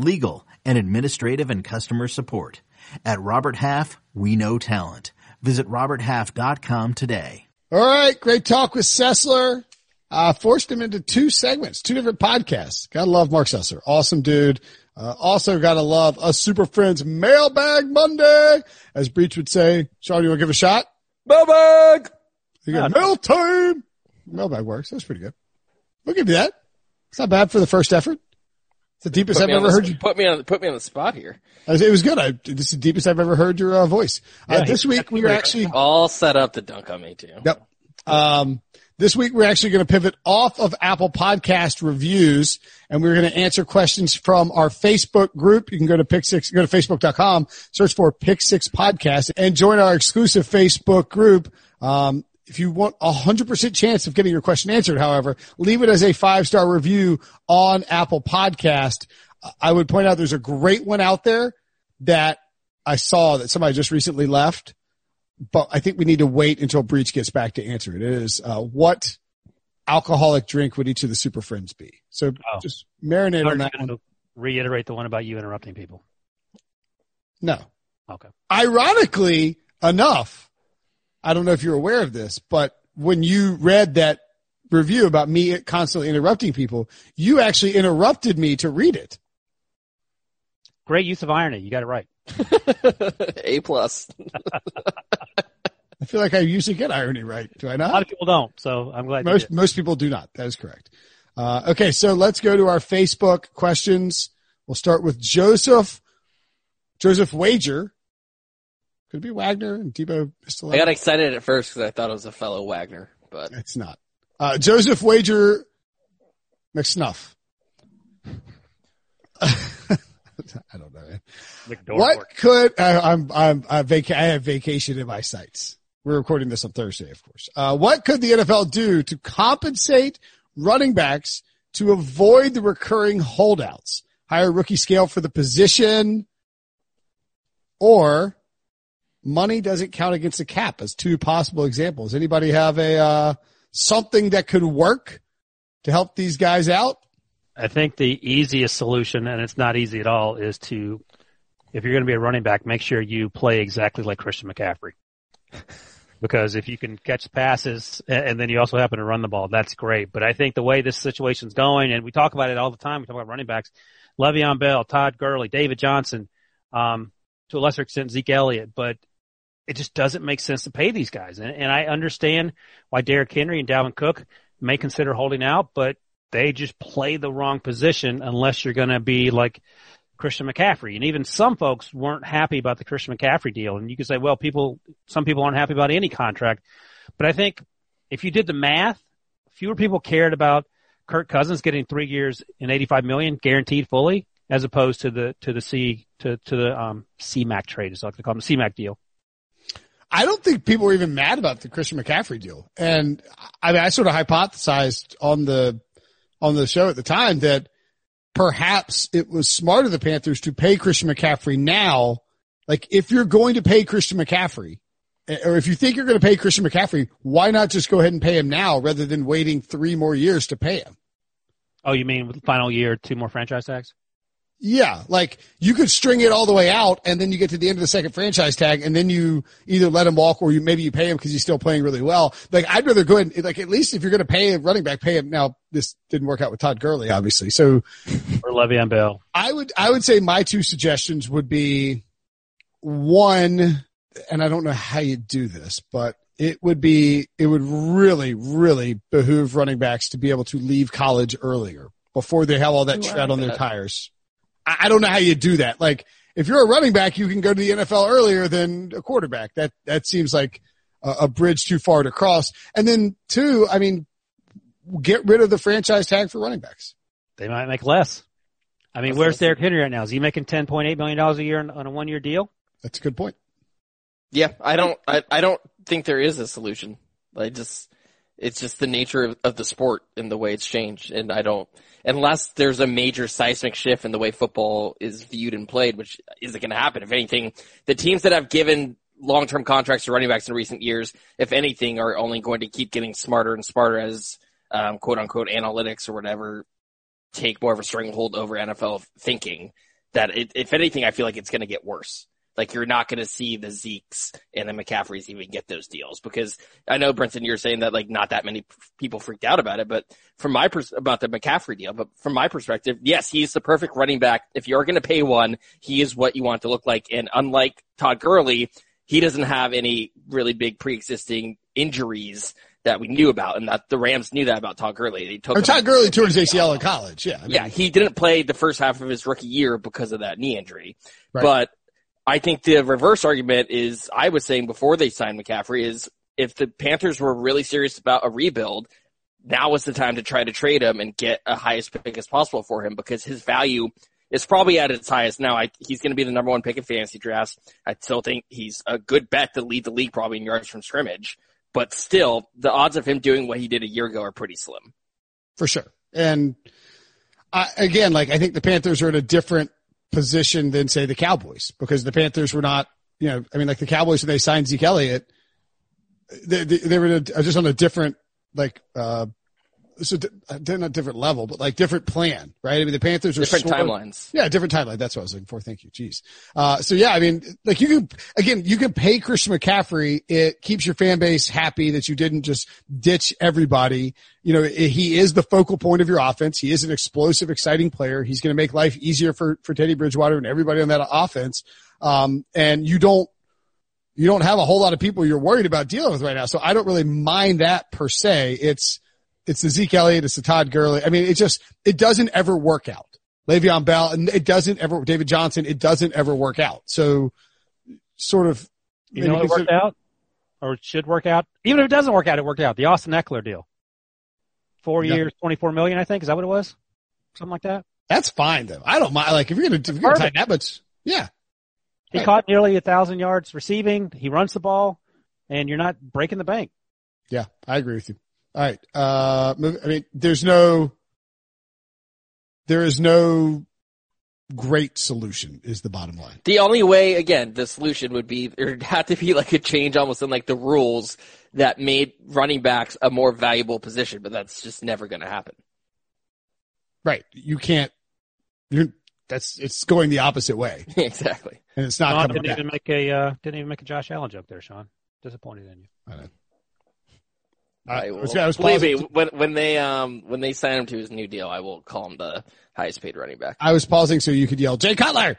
legal, and administrative and customer support. At Robert Half, we know talent. Visit RobertHalf.com today. All right. Great talk with Sessler. Uh, forced him into two segments, two different podcasts. Gotta love Marc Sessler. Awesome dude. Uh, also gotta love a Super Friends Mailbag Monday. As Breech would say, Sean, you wanna give a shot? Mailbag! You got mail time! Mailbag works. That's pretty good. We'll give you that. It's not bad for the first effort. It's the deepest I've ever the, heard you. Put me on put me on the spot here. It was good. I, this is the deepest I've ever heard your uh, voice. Uh, this week we were actually all set up to dunk on me too. Yep. Um, this week we're actually going to pivot off of Apple Podcast reviews, and we're going to answer questions from our Facebook group. You can go to Pick Six, go to Facebook.com, search for Pick Six Podcast, and join our exclusive Facebook group. Um, if you want a hundred percent chance of getting your question answered, however, leave it as a five star review on Apple podcast. I would point out there's a great one out there that I saw that somebody just recently left, but I think we need to wait until Breech gets back to answer it. It is, uh, what alcoholic drink would each of the super friends be? So oh. just marinate on that one. Reiterate the one about you interrupting people. No. Okay. Ironically enough, I don't know if you're aware of this, but when you read that review about me constantly interrupting people, you actually interrupted me to read it. Great use of irony. You got it right. A plus. I feel like I usually get irony right. Do I not? A lot of people don't, so I'm glad. Most most people do not. That is correct. Uh, okay, so let's go to our Facebook questions. We'll start with Joseph. Joseph Wager could it be Wagner and Debo I got excited at first because I thought it was a fellow Wagner, but it's not. Uh, Joseph Wager McSnuff. I don't know. Man. What could uh, I'm I'm I, vaca- I have vacation in my sights. We're recording this on Thursday, of course. Uh, what could the NFL do to compensate running backs to avoid the recurring holdouts? Higher rookie scale for the position or money doesn't count against the cap as two possible examples. Anybody have a, uh, something that could work to help these guys out? I think the easiest solution, and it's not easy at all, is to, if you're going to be a running back, make sure you play exactly like Christian McCaffrey. because if you can catch passes and then you also happen to run the ball, that's great. But I think the way this situation's going, and we talk about it all the time, we talk about running backs, Le'Veon Bell, Todd Gurley, David Johnson, um, to a lesser extent Zeke Elliott, but it just doesn't make sense to pay these guys. And, and I understand why Derrick Henry and Dalvin Cook may consider holding out, but they just play the wrong position unless you're going to be like Christian McCaffrey. And even some folks weren't happy about the Christian McCaffrey deal. And you could say, well, people, some people aren't happy about any contract. But I think if you did the math, fewer people cared about Kirk Cousins getting three years and 85 million guaranteed fully as opposed to the, to the C, to, to the, um, CMAC trade is like they call them, CMAC deal. I don't think people were even mad about the Christian McCaffrey deal. And I mean, I sort of hypothesized on the, on the show at the time that perhaps it was smart of the Panthers to pay Christian McCaffrey now. Like if you're going to pay Christian McCaffrey, eh, or if you think you're going to pay Christian McCaffrey, why not just go ahead and pay him now rather than waiting three more years to pay him? Oh, you mean final year, two more franchise tags? Yeah, like you could string it all the way out, and then you get to the end of the second franchise tag, and then you either let him walk or you maybe you pay him because he's still playing really well. Like I'd rather go ahead, like at least if you're going to pay a running back, pay him. Now this didn't work out with Todd Gurley, obviously. So or Le'Veon Bell. I would I would say my two suggestions would be one, and I don't know how you do this, but it would be it would really really behoove running backs to be able to leave college earlier before they have all that tread on their tires. I don't know how you do that. Like, if you're a running back, you can go to the NFL earlier than a quarterback. That, that seems like a, a bridge too far to cross. And then two, I mean, get rid of the franchise tag for running backs. They might make less. I mean, That's where's Derrick Henry right now? Is he making $10.8 million a year on, on a one year deal? That's a good point. Yeah, I don't, I, I don't think there is a solution. I just, it's just the nature of, of the sport and the way it's changed. And I don't, unless there's a major seismic shift in the way football is viewed and played, which isn't going to happen. If anything, the teams that have given long-term contracts to running backs in recent years, if anything, are only going to keep getting smarter and smarter as um, quote unquote analytics or whatever take more of a stranglehold over NFL thinking. That it, if anything, I feel like it's going to get worse. Like you're not going to see the Zekes and the McCaffreys even get those deals because I know Brinson, you're saying that like not that many people freaked out about it, but from my pers- about the McCaffrey deal, but from my perspective, yes, he's the perfect running back. If you're going to pay one, he is what you want to look like. And unlike Todd Gurley, he doesn't have any really big pre-existing injuries that we knew about, and that the Rams knew that about Todd Gurley. They took or Todd Gurley tore his ACL in college. Yeah, I mean, yeah, he didn't play the first half of his rookie year because of that knee injury. Right. But I think the reverse argument is I was saying before they signed McCaffrey is if the Panthers were really serious about a rebuild, now is the time to try to trade him and get a highest pick as possible for him because his value is probably at its highest now. I, he's going to be the number one pick in fantasy drafts. I still think he's a good bet to lead the league probably in yards from scrimmage, but still the odds of him doing what he did a year ago are pretty slim. For sure. And I, again, like I think the Panthers are in a different position than say the Cowboys because the Panthers were not, you know, I mean, like the Cowboys when they signed Zeke Elliott, they, they, they were just on a different like uh, so they're not different level, but like different plan, right? I mean, the Panthers are different timelines. Of, yeah, different timeline. That's what I was looking for. Thank you. Jeez. Uh, so yeah, I mean, like you can, again, you can pay Christian McCaffrey. It keeps your fan base happy that you didn't just ditch everybody. You know, he is the focal point of your offense. He is an explosive, exciting player. He's going to make life easier for, for Teddy Bridgewater and everybody on that offense. Um, and you don't, you don't have a whole lot of people you're worried about dealing with right now. So I don't really mind that per se. It's, it's the Zeke Elliott. It's the Todd Gurley. I mean, it just, it doesn't ever work out. Le'Veon Bell, and it doesn't ever, David Johnson, it doesn't ever work out. So sort of. You know, it worked out or it should work out. Even if it doesn't work out, it worked out. The Austin Ekeler deal. Four yep. years, 24 million, I think. Is that what it was? Something like that. That's fine though. I don't mind. Like if you're going to, if you're going to tighten that, but yeah. He right. caught nearly a thousand yards receiving. He runs the ball. and you're not breaking the bank. Yeah, I agree with you. All right. Uh, I mean, there's no, there is no great solution is the bottom line. The only way, again, the solution would be there'd have to be like a change almost in like the rules that made running backs a more valuable position, but that's just never going to happen. Right. You can't, you're, that's, it's going the opposite way. exactly. And it's not Sean coming didn't back. even make a uh, didn't even make a Josh Allen joke there, Sean. Disappointed in you. I know. I I will, was, I was believe me, when when they um when they sign him to his new deal, I will call him the highest paid running back. I was pausing so you could yell, Jay Cutler!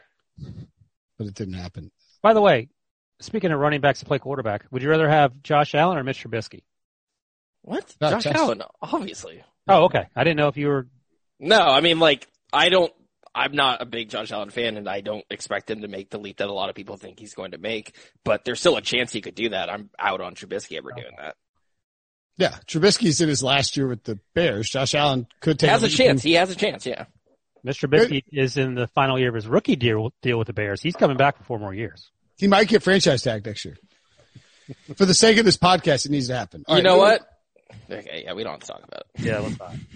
But it didn't happen. By the way, speaking of running backs to play quarterback, would you rather have Josh Allen or Mitch Trubisky? What? No, Josh Josh- Allen, obviously. Oh, okay. I didn't know if you were. No, I mean like I don't. I'm not a big Josh Allen fan, and I don't expect him to make the leap that a lot of people think he's going to make. But there's still a chance he could do that. I'm out on Trubisky ever doing that. Yeah. Trubisky's in his last year with the Bears. Josh Allen could He take has a leap chance. and- He has a chance. Yeah. Mr. Trubisky is in the final year of his rookie deal deal with the Bears. He's coming back for four more years. He might get franchise tag next year. For the sake of this podcast, it needs to happen. All you right, know what? Okay, yeah, we don't have to talk about it. Yeah, that's fine.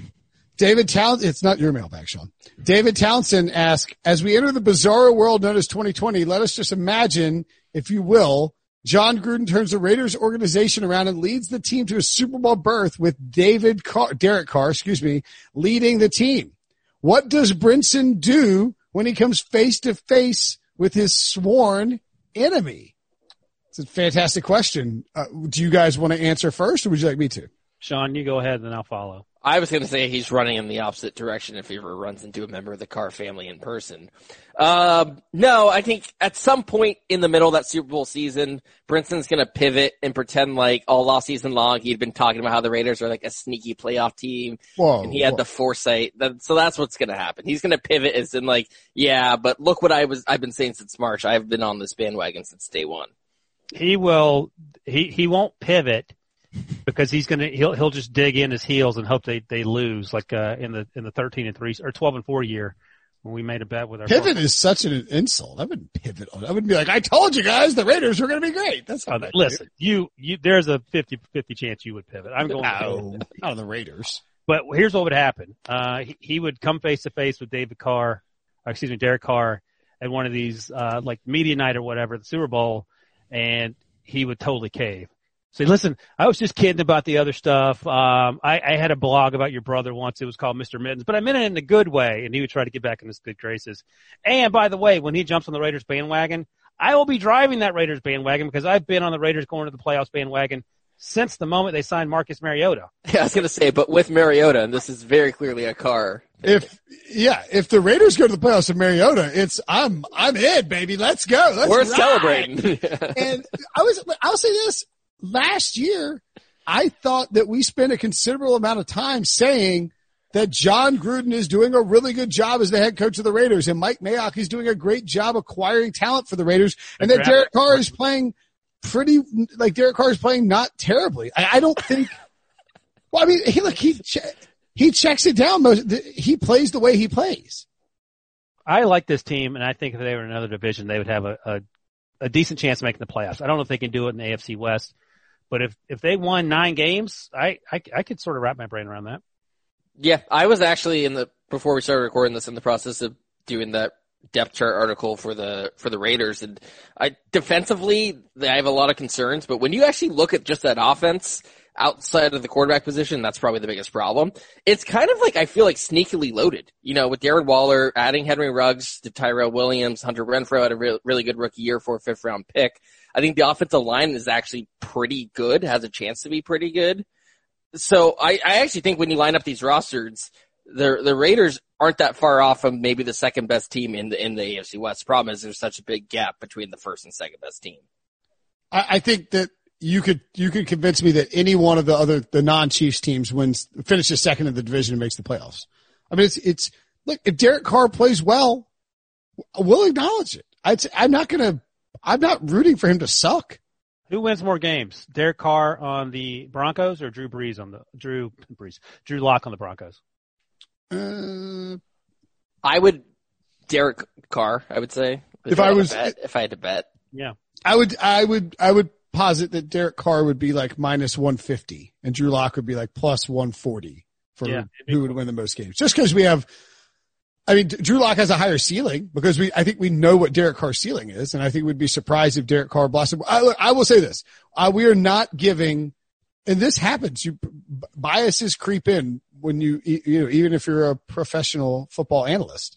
David Townsend, it's not your mailbag, Sean. David Townsend asks, as we enter the bizarre world known as 2020, let us just imagine, if you will, Jon Gruden turns the Raiders organization around and leads the team to a Super Bowl berth with David Carr, Derek Carr, excuse me, leading the team. What does Brinson do when he comes face to face with his sworn enemy? It's a fantastic question. Uh, do you guys want to answer first or would you like me to? Sean, you go ahead and I'll follow. I was going to say he's running in the opposite direction if he ever runs into a member of the Carr family in person. Um, no, I think at some point in the middle of that Super Bowl season, Brinson's going to pivot and pretend like all off season long he'd been talking about how the Raiders are like a sneaky playoff team Whoa. and he had whoa. the foresight. That, so that's what's going to happen. He's going to pivot as in like, yeah, but look what I was, I've been saying since March. I've been on this bandwagon since day one. He will. He he won't pivot because he's gonna. He'll he'll just dig in his heels and hope they they lose like uh, in the in the thirteen and three or twelve and four year when we made a bet with our Pivot is such an insult. I wouldn't pivot on. I wouldn't be like, I told you guys the Raiders were going to be great. That's Uh, not I listen, you, you, there's a 50, 50 chance you would pivot. I'm going, No, not on the Raiders. but here's what would happen. Uh, he, he would come face to face with David Carr, or excuse me, Derek Carr at one of these, uh, like media night or whatever, the Super Bowl, and he would totally cave. Say, listen, I was just kidding about the other stuff. Um, I, I had a blog about your brother once. It was called Mr. Mittens, but I meant it in a good way. And he would try to get back in his good graces. And by the way, when he jumps on the Raiders bandwagon, I will be driving that Raiders bandwagon because I've been on the Raiders going to the playoffs bandwagon since the moment they signed Marcus Mariota. Yeah, I was going to say, but with Mariota, and this is very clearly a Carr. If yeah, if the Raiders go to the playoffs of Mariota, it's I'm I'm in, baby. Let's go. Let's We're ride. celebrating. And I was I'll say this: last year, I thought that we spent a considerable amount of time saying that Jon Gruden is doing a really good job as the head coach of the Raiders, and Mike Mayock is doing a great job acquiring talent for the Raiders, and that Derek Carr is playing pretty like Derek Carr is playing not terribly. I, I don't think. Well, I mean, he look he che- he checks it down. Most he plays the way he plays. I like this team, and I think if they were in another division, they would have a, a, a decent chance of making the playoffs. I don't know if they can do it in the AFC West, but if, if they won nine games, I, I, I could sort of wrap my brain around that. Yeah, I was actually in the before we started recording this in the process of doing that depth chart article for the for the Raiders, and I defensively I have a lot of concerns, but when you actually look at just that offense outside of the quarterback position, that's probably the biggest problem. It's kind of like I feel like sneakily loaded, you know, with Darren Waller adding Henry Ruggs to Tyrell Williams, Hunter Renfrow had a re- really good rookie year for a fifth round pick. I think the offensive line is actually pretty good, has a chance to be pretty good. So I, I actually think when you line up these rosters, the the Raiders aren't that far off from maybe the second best team in the in the AFC West. Problem is there's such a big gap between the first and second best team. I, I think that you could you could convince me that any one of the other the non Chiefs teams wins finishes second in the division and makes the playoffs. I mean, it's it's look if Derek Carr plays well, we'll acknowledge it. I'd say, I'm not gonna I'm not rooting for him to suck. Who wins more games? Derek Carr on the Broncos or Drew Brees on the Drew Brees Drew Lock on the Broncos? Uh, I would Derek Carr. I would say If I had was- bet, if I had to bet. Yeah. I would I would I would posit that Derek Carr would be like minus 150 and Drew Lock would be like plus 140 for yeah, who would win the most games. Just because we have, I mean, Drew Lock has a higher ceiling because we, I think we know what Derek Carr's ceiling is, and I think we'd be surprised if Derek Carr blossomed. I, I will say this: uh, we are not giving, and this happens. You biases creep in when you, you know, even if you're a professional football analyst,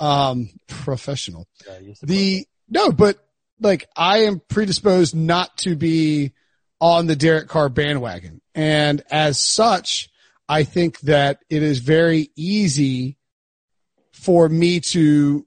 um, professional. Yeah, the no, but like I am predisposed not to be on the Derek Carr bandwagon, and as such, I think that it is very easy for me to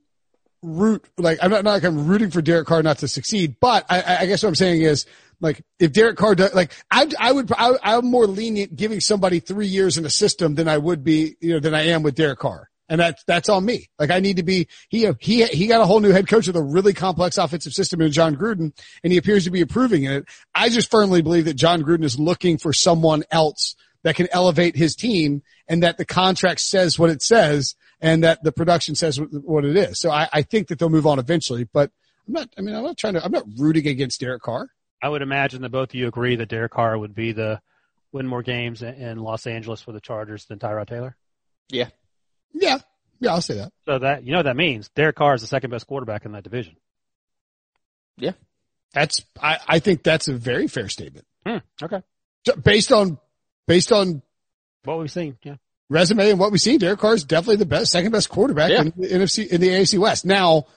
root like I'm not, not like I'm rooting for Derek Carr not to succeed, but I, I guess what I'm saying is like if Derek Carr does like I I would I, I'm more lenient giving somebody three years in a system than I would be you know than I am with Derek Carr. And that's, that's on me. Like I need to be, he, he, he got a whole new head coach with a really complex offensive system in Jon Gruden and he appears to be approving it. I just firmly believe that Jon Gruden is looking for someone else that can elevate his team and that the contract says what it says and that the production says what it is. So I, I think that they'll move on eventually, but I'm not, I mean, I'm not trying to, I'm not rooting against Derek Carr. I would imagine that both of you agree that Derek Carr would be the win more games in Los Angeles for the Chargers than Tyrod Taylor. Yeah. Yeah. Yeah, I'll say that. So that, you know, what that means Derek Carr is the second best quarterback in that division. Yeah. That's, I, I think that's a very fair statement. Hmm, okay. Based on based on what we've seen, yeah. Resume and what we've seen, Derek Carr is definitely the best, second best quarterback yeah. in the NFC, in the AFC West. Now,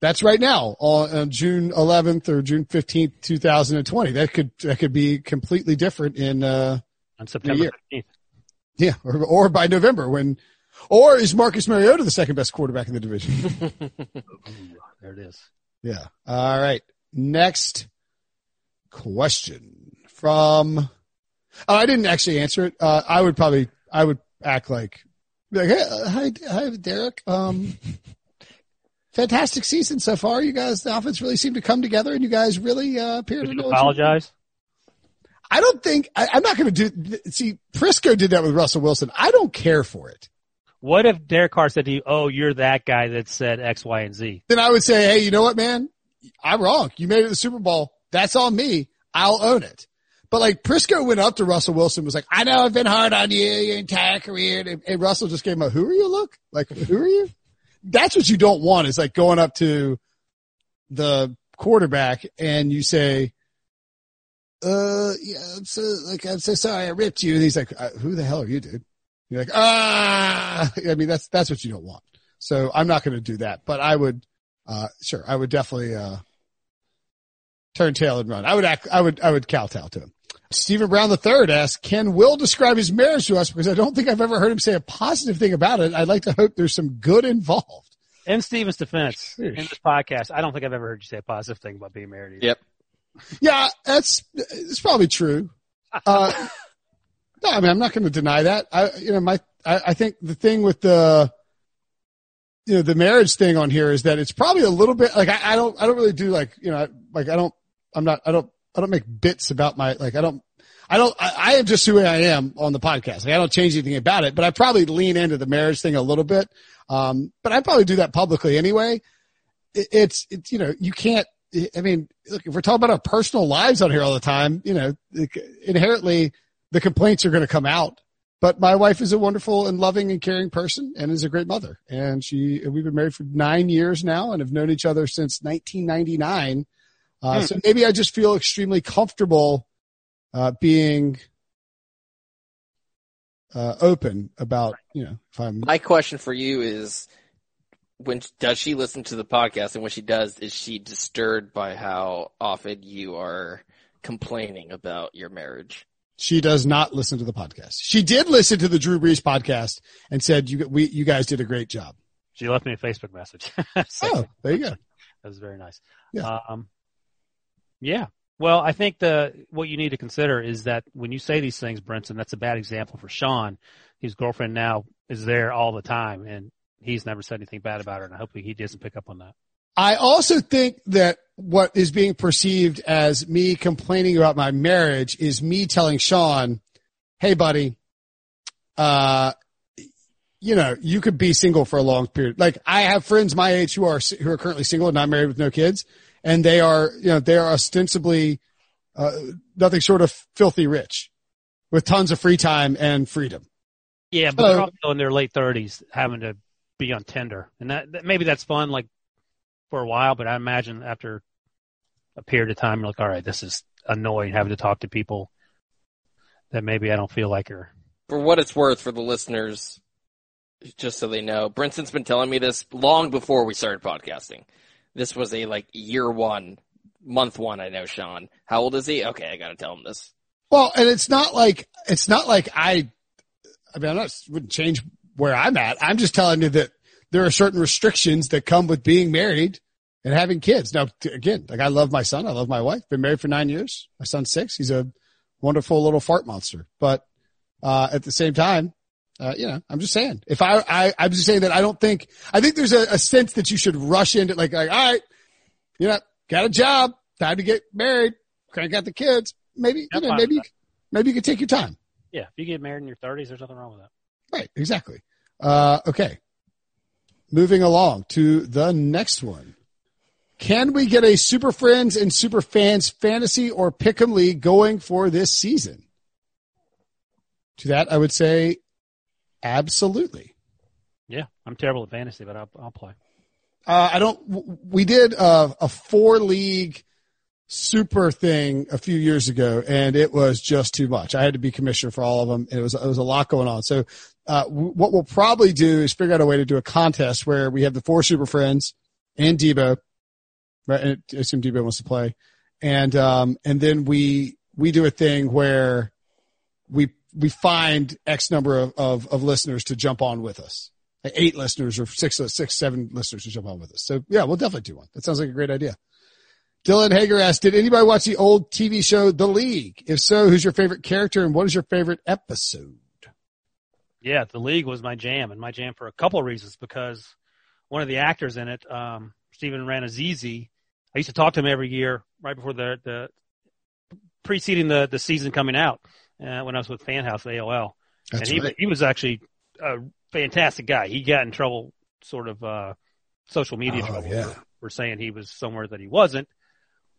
that's right now on, June 11th or June 15th, 2020. That could, that could be completely different in, uh, on September 15th. Yeah. Or, or by November when, or is Marcus Mariota the second best quarterback in the division? there it is. Yeah. All right. Next question from Oh, I didn't actually answer it. Uh, I would probably, I would act like, like, hey, uh, hi, hi, Derek. Um, fantastic season so far. You guys, the offense really seemed to come together, and you guys really uh, appear Did to you apologize. I don't think I, I'm not going to do. See, Prisco did that with Russell Wilson. I don't care for it. What if Derek Carr said to you, "Oh, you're that guy that said X, Y, and Z"? Then I would say, "Hey, you know what, man? I'm wrong. You made it to the Super Bowl. That's on me. I'll own it." But like Prisco went up to Russell Wilson was like, I know I've been hard on you your entire career. And, and Russell just gave him a, who are you look? Like, who are you? That's what you don't want is like going up to the quarterback and you say, uh, yeah, I'm so like, I'm so sorry I ripped you. And he's like, uh, who the hell are you, dude? You're like, ah, I mean, that's, that's what you don't want. So I'm not going to do that, but I would, uh, sure, I would definitely, uh, turn tail and run. I would act, I would, I would kowtow to him. Stephen Brown III asks, can Will describe his marriage to us? Because I don't think I've ever heard him say a positive thing about it. I'd like to hope there's some good involved. In Stephen's defense, in this podcast, I don't think I've ever heard you say a positive thing about being married. Either. Yep. Yeah, that's, it's probably true. Uh, no, I mean, I'm not going to deny that. I, you know, my, I, I think the thing with the, you know, the marriage thing on here is that it's probably a little bit like I, I don't, I don't really do like, you know, like I don't, I'm not, I don't I don't make bits about my, like, I don't, I don't, I, I, am just who I am on the podcast. Like, I don't change anything about it, but I probably lean into the marriage thing a little bit. Um, but I probably do that publicly anyway. It, it's, it's, you know, you can't, I mean, look, if we're talking about our personal lives on here all the time, you know, inherently the complaints are going to come out. But my wife is a wonderful and loving and caring person and is a great mother. And she, we've been married for nine years now and have known each other since 1999. Uh, hmm. So maybe I just feel extremely comfortable uh, being uh, open about you know if I'm. My question for you is, when does she listen to the podcast, and when she does, is she disturbed by how often you are complaining about your marriage? She does not listen to the podcast. She did listen to the Drew Brees podcast and said you we you guys did a great job. She left me a Facebook message. so, oh, there you go. That was very nice. Yeah. Um, yeah. Well, I think the what you need to consider is that when you say these things, Brinson, that's a bad example for Sean. His girlfriend now is there all the time, and he's never said anything bad about her, and I hope he doesn't pick up on that. I also think that what is being perceived as me complaining about my marriage is me telling Sean, "Hey, buddy, uh, you know, you could be single for a long period. Like I have friends my age who are who are currently single and not married with no kids." and they are, you know, they are ostensibly uh, nothing short of filthy rich with tons of free time and freedom. Yeah, but so, they're also in their late thirties having to be on Tinder, and that, that, maybe that's fun, like for a while. But I imagine after a period of time, you're like, all right, this is annoying having to talk to people that maybe I don't feel like are. For what it's worth, for the listeners, just so they know, Brinson's been telling me this long before we started podcasting. This was a like year one, month one. I know Sean. How old is he? Okay, I got to tell him this. Well, and it's not like it's not like I. I mean, I wouldn't change where I'm at. I'm just telling you that there are certain restrictions that come with being married and having kids. Now, again, like I love my son. I love my wife. Been married for nine years. My son's six. He's a wonderful little fart monster. But, uh, at the same time, uh, you know, I'm just saying, if I, I, I'm just saying that I don't think, I think there's a, a sense that you should rush into like, like, all right, you know, got a job, time to get married, crank out the kids. Maybe, you know, maybe, maybe you could take your time. Yeah. If you get married in your thirties, there's nothing wrong with that. Right. Exactly. Uh, okay. Moving along to the next one. Can we get a Super Friends and Super Fans fantasy or pick'em league going for this season? To that, I would say absolutely. Yeah, I'm terrible at fantasy, but I'll, I'll play. Uh, I don't. We did a, a four league super thing a few years ago, and it was just too much. I had to be commissioner for all of them. It was it was a lot going on. So, uh, w- what we'll probably do is figure out a way to do a contest where we have the four super friends and Debo, right? I assume Debo wants to play, and um, and then we we do a thing where we we find X number of, of, of listeners to jump on with us. eight listeners or six, six, seven listeners to jump on with us. So yeah, we'll definitely do one. That sounds like a great idea. Dylan Hager asked, did anybody watch the old TV show The League? If so, who's your favorite character and what is your favorite episode? Yeah, The League was my jam and my jam for a couple of reasons because one of the actors in it, um, Stephen Rannazzisi, I used to talk to him every year right before the, the preceding the, the season coming out uh, when I was with Fanhouse AOL. That's and he, right. he was actually a fantastic guy. He got in trouble, sort of, uh, social media oh, trouble yeah. for, for saying he was somewhere that he wasn't.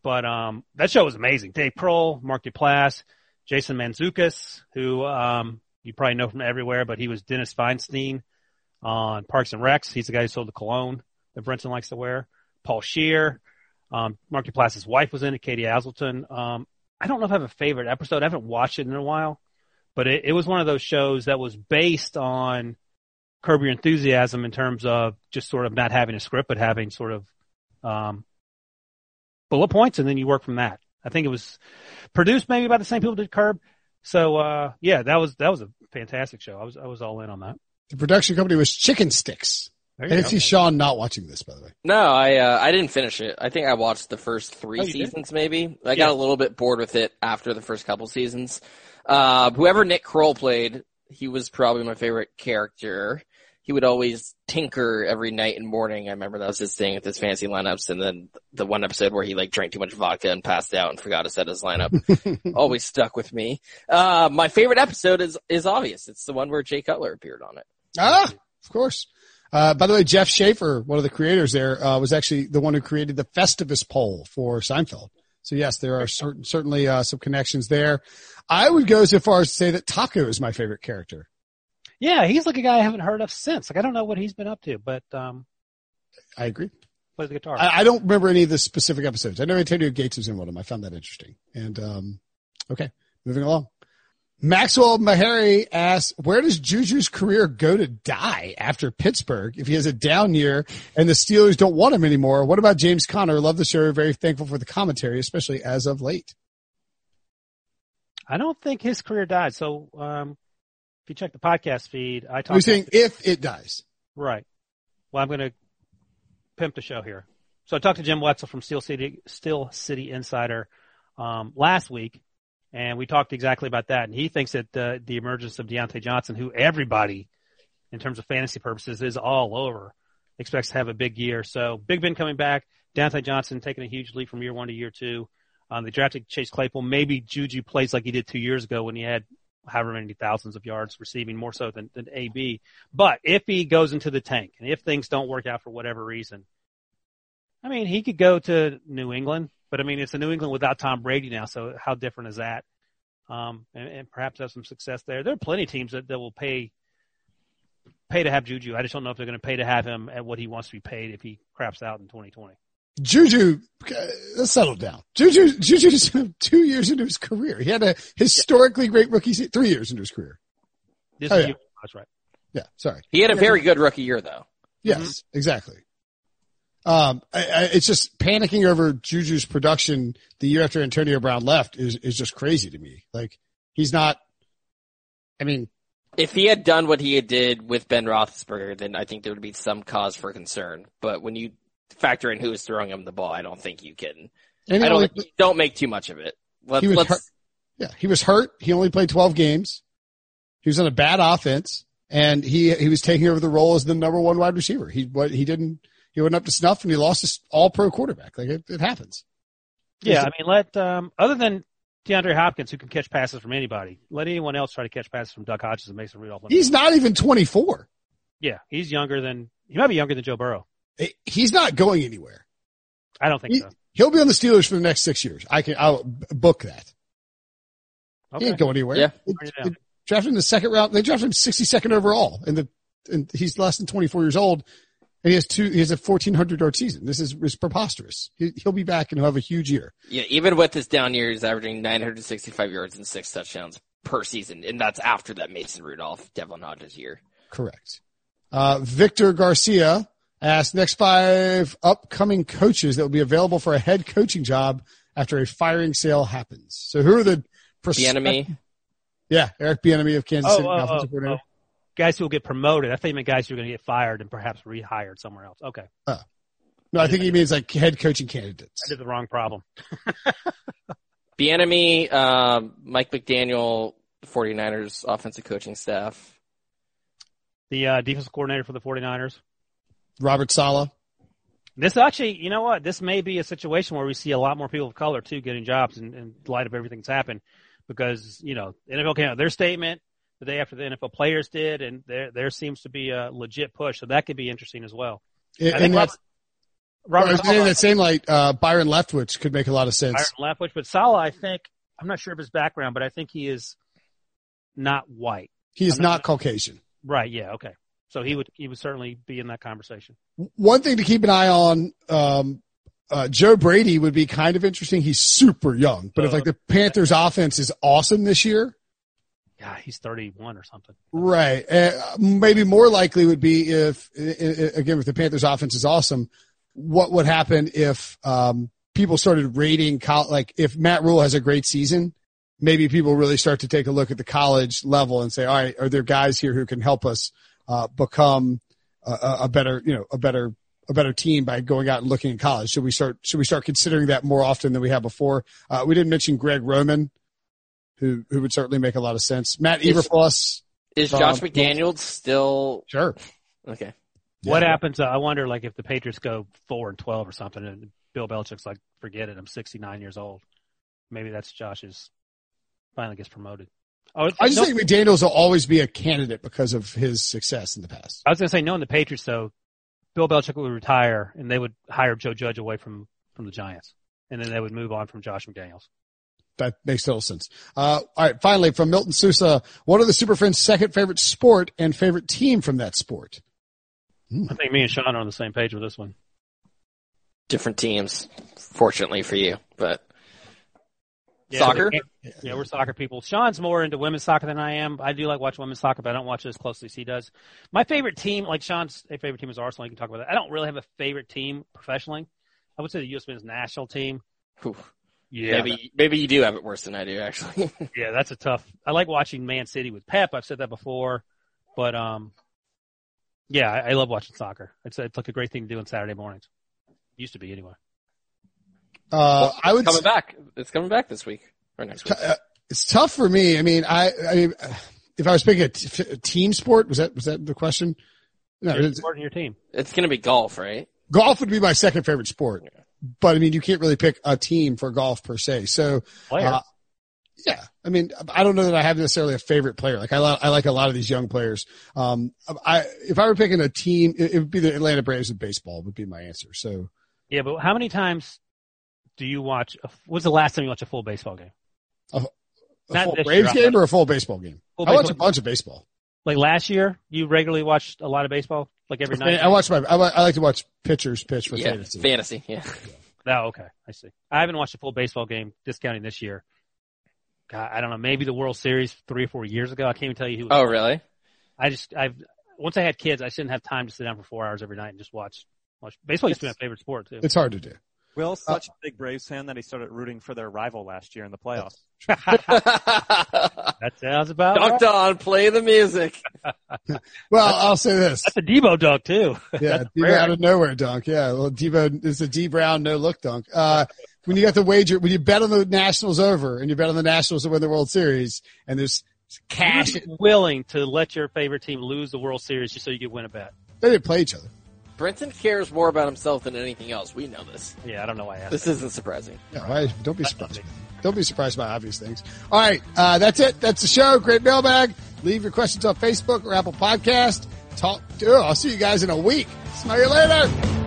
But um, that show was amazing. Dave Prohl, Mark Duplass, Jason Mantzoukas, who um, you probably know from everywhere, but he was Dennis Feinstein on Parks and Recs. He's the guy who sold the cologne that Brenton likes to wear. Paul Scheer, um, Mark Duplass's wife was in it, Katie Aselton. Um, I don't know if I have a favorite episode. I haven't watched it in a while, but it, it was one of those shows that was based on Curb Your Enthusiasm in terms of just sort of not having a script, but having sort of um, bullet points, and then you work from that. I think it was produced maybe by the same people did Curb. So uh, yeah, that was that was a fantastic show. I was I was all in on that. The production company was Chicken Sticks. I didn't see Sean not watching this, by the way. No, I uh, I didn't finish it. I think I watched the first three oh, seasons, did? maybe. I yeah. got a little bit bored with it after the first couple seasons. Uh, whoever Nick Kroll played, he was probably my favorite character he would always tinker every night and morning. I remember that was his thing with his fancy lineups. And then the one episode where he like drank too much vodka and passed out and forgot to set his lineup always stuck with me. Uh, my favorite episode is, is obvious. It's the one where Jay Cutler appeared on it. Ah, of course. Uh, by the way, Jeff Schaffer, one of the creators there, uh, was actually the one who created the Festivus pole for Seinfeld. So yes, there are certain, certainly, uh, some connections there. I would go so far as to say that Taco is my favorite character. Yeah, he's like a guy I haven't heard of since. Like I don't know what he's been up to, but um, I agree. Plays the guitar. I, I, don't remember any of the specific episodes. I know Antonio Gates was in one of them. I found that interesting. And um, okay, moving along. Maxwell Mahari asks, where does Juju's career go to die after Pittsburgh if he has a down year and the Steelers don't want him anymore? What about James Conner? Love the show. Very thankful for the commentary, especially as of late. I don't think his career died. So, um, if you check the podcast feed, I talk. You're saying if it dies, right? Well, I'm going to pimp the show here. So I talked to Jim Wexell from Steel City, Steel City Insider um, last week, and we talked exactly about that. And he thinks that uh, the emergence of Diontae Johnson, who everybody, in terms of fantasy purposes, is all over, expects to have a big year. So Big Ben coming back, Diontae Johnson taking a huge leap from year one to year two. Um, they drafted Chase Claypool. Maybe Juju plays like he did two years ago when he had however many thousands of yards receiving, more so than, than AB. But if he goes into the tank and if things don't work out for whatever reason, I mean, he could go to New England But I mean, it's a New England without Tom Brady now, so how different is that? Um, and, and perhaps have some success there. There are plenty of teams that, that will pay pay to have Juju. I just don't know if they're going to pay to have him at what he wants to be paid if he craps out in 2020. Juju, let's settle down. Juju, Juju's two years into his career. He had a historically great rookie, three years into his career. This oh, yeah. that's right. Yeah, sorry. He had a very good rookie year, though. Yes, mm-hmm. exactly. Um, I, I, it's just panicking over Juju's production the year after Antonio Brown left is is just crazy to me. Like he's not. I mean, if he had done what he did with Ben Roethlisberger, then I think there would be some cause for concern. But when you factor in who is throwing him the ball, I don't think you can. I don't only, don't make too much of it. Let, he was hurt. Yeah, he was hurt. He only played 12 games. He was on a bad offense, and he he was taking over the role as the number one wide receiver. He what he didn't he went up to snuff, and he lost his All Pro quarterback. Like it, it happens. Yeah, I mean, let um, other than DeAndre Hopkins, who can catch passes from anybody, let anyone else try to catch passes from Duck Hodges and Mason Rudolph. He's not even 24. Yeah, he's younger than he might be younger than Joe Burrow. He's not going anywhere. I don't think he, so. He'll be on the Steelers for the next six years. I can, I'll book that. Okay. He ain't going anywhere. Yeah. It, it, drafted in the second round. They drafted him 62nd overall and the, and he's less than 24 years old and he has two, he has a 1400 yard season. This is, is preposterous. He, will be back and he'll have a huge year. Yeah. Even with his down year, he's averaging 965 yards and six touchdowns per season. And that's after that Mason Rudolph, Devlin Hodges year. Correct. Uh, Victor Garcia asked next five upcoming coaches that will be available for a head coaching job after a firing sale happens. So who are the Bieniemy? Yeah, Eric Bieniemy of Kansas City, oh, oh, offensive oh, coordinator. Oh. Guys who will get promoted. I think he meant guys who are going to get fired and perhaps rehired somewhere else. Okay. Oh. No, I think he means like head coaching candidates. I did the wrong problem. Bieniemy, um, Mike McDaniel, 49ers offensive coaching staff. The uh, defensive coordinator for the 49ers. Robert Saleh. This actually, you know what? This may be a situation where we see a lot more people of color too getting jobs in, in light of everything that's happened, because you know NFL came out their statement the day after the NFL players did, and there there seems to be a legit push, so that could be interesting as well. And, I think Robert, Robert well, Saleh, that same light, uh, Byron Leftwich could make a lot of sense. Byron Leftwich, but Saleh, I think I'm not sure of his background, but I think he is not white. He is not, not Caucasian. Right. Yeah. Okay. So he would he would certainly be in that conversation. One thing to keep an eye on, um, uh, Joe Brady would be kind of interesting. He's super young, but if like the Panthers offense is awesome this year, yeah, he's 31 or something. Right. Uh, maybe more likely would be if, again, if the Panthers offense is awesome, what would happen if, um, people started rating, college? like if Matt Rhule has a great season, maybe people really start to take a look at the college level and say, all right, are there guys here who can help us uh, become a, a, better, you know, a better, a better team by going out and looking in college? Should we start, should we start considering that more often than we have before? Uh, we didn't mention Greg Roman, who, who would certainly make a lot of sense. Matt Eberflus. Is Josh um, McDaniels still? Sure. Okay. What happens? Uh, I wonder, like, if the Patriots go four and twelve or something, and Bill Belichick's like, "Forget it, I'm 69 years old." Maybe that's Josh's. Finally gets promoted. Oh, I just no, think McDaniels will always be a candidate because of his success in the past. I was going to say, knowing the Patriots, though, Bill Belichick would retire and they would hire Joe Judge away from, from the Giants. And then they would move on from Josh McDaniels. That makes total sense. Uh, all right. Finally, from Milton Sousa, what are the Super Friends' second favorite sport and favorite team from that sport? I think me and Sean are on the same page with this one. Different teams, fortunately for you, but yeah, soccer? Yeah, we're soccer people. Sean's more into women's soccer than I am. I do like watching women's soccer, but I don't watch it as closely as he does. My favorite team, like Sean's favorite team is Arsenal. You can talk about that. I don't really have a favorite team professionally. I would say the U.S. men's national team. Oof. Yeah, maybe maybe you do have it worse than I do, actually. yeah, that's a tough. I like watching Man City with Pep. I've said that before, but um, yeah, I, I love watching soccer. It's it's like a great thing to do on Saturday mornings. Used to be anyway. Uh, well, I would coming back. It's coming back this week or next week. Uh, it's tough for me. I mean, I, I mean, if I was picking a, t- a team sport, was that was that the question? No, it's in your team. It's going to be golf, right? Golf would be my second favorite sport, yeah. but I mean, you can't really pick a team for golf per se. So, uh, yeah, I mean, I don't know that I have necessarily a favorite player. Like I, lo- I like a lot of these young players. Um, I if I were picking a team, it, it would be the Atlanta Braves of baseball would be my answer. So, yeah, but how many times do you watch? A, when's the last time you watched a full baseball game? A, a Not full Braves year, game or a full baseball game? Full I watch a bunch of baseball. Like last year, you regularly watched a lot of baseball, like every night. I watch my. I, I like to watch pitchers pitch for Yeah, fantasy. fantasy. Yeah. Oh, okay, I see. I haven't watched a full baseball game, discounting this year. God, I don't know. Maybe the World Series three or four years ago. I can't even tell you who. Oh, really? I just I've once I had kids, I didn't have time to sit down for four hours every night and just watch. watch. Baseball used to be my favorite sport too. It's hard to do. Will's such a big Braves fan that he started rooting for their rival last year in the playoffs. That sounds about Dunk right. on, play the music. Well, I'll say this. That's a Debo dunk too. Yeah, Debo out of nowhere dunk. Yeah, well, Debo is a D Brown no look dunk. Uh, when you got the wager, when you bet on the Nationals over and you bet on the Nationals to win the World Series, and there's cash, You'd willing to let your favorite team lose the World Series just so you could win a bet. they didn't play each other. Brinson cares more about himself than anything else. We know this. Yeah, I don't know why I asked. This isn't surprising. No, I, don't be surprised. Don't be surprised by obvious things. All right, uh, that's it. That's the show. Great mailbag. Leave your questions on Facebook or Apple Podcast. Talk. Oh, I'll see you guys in a week. Smell you later.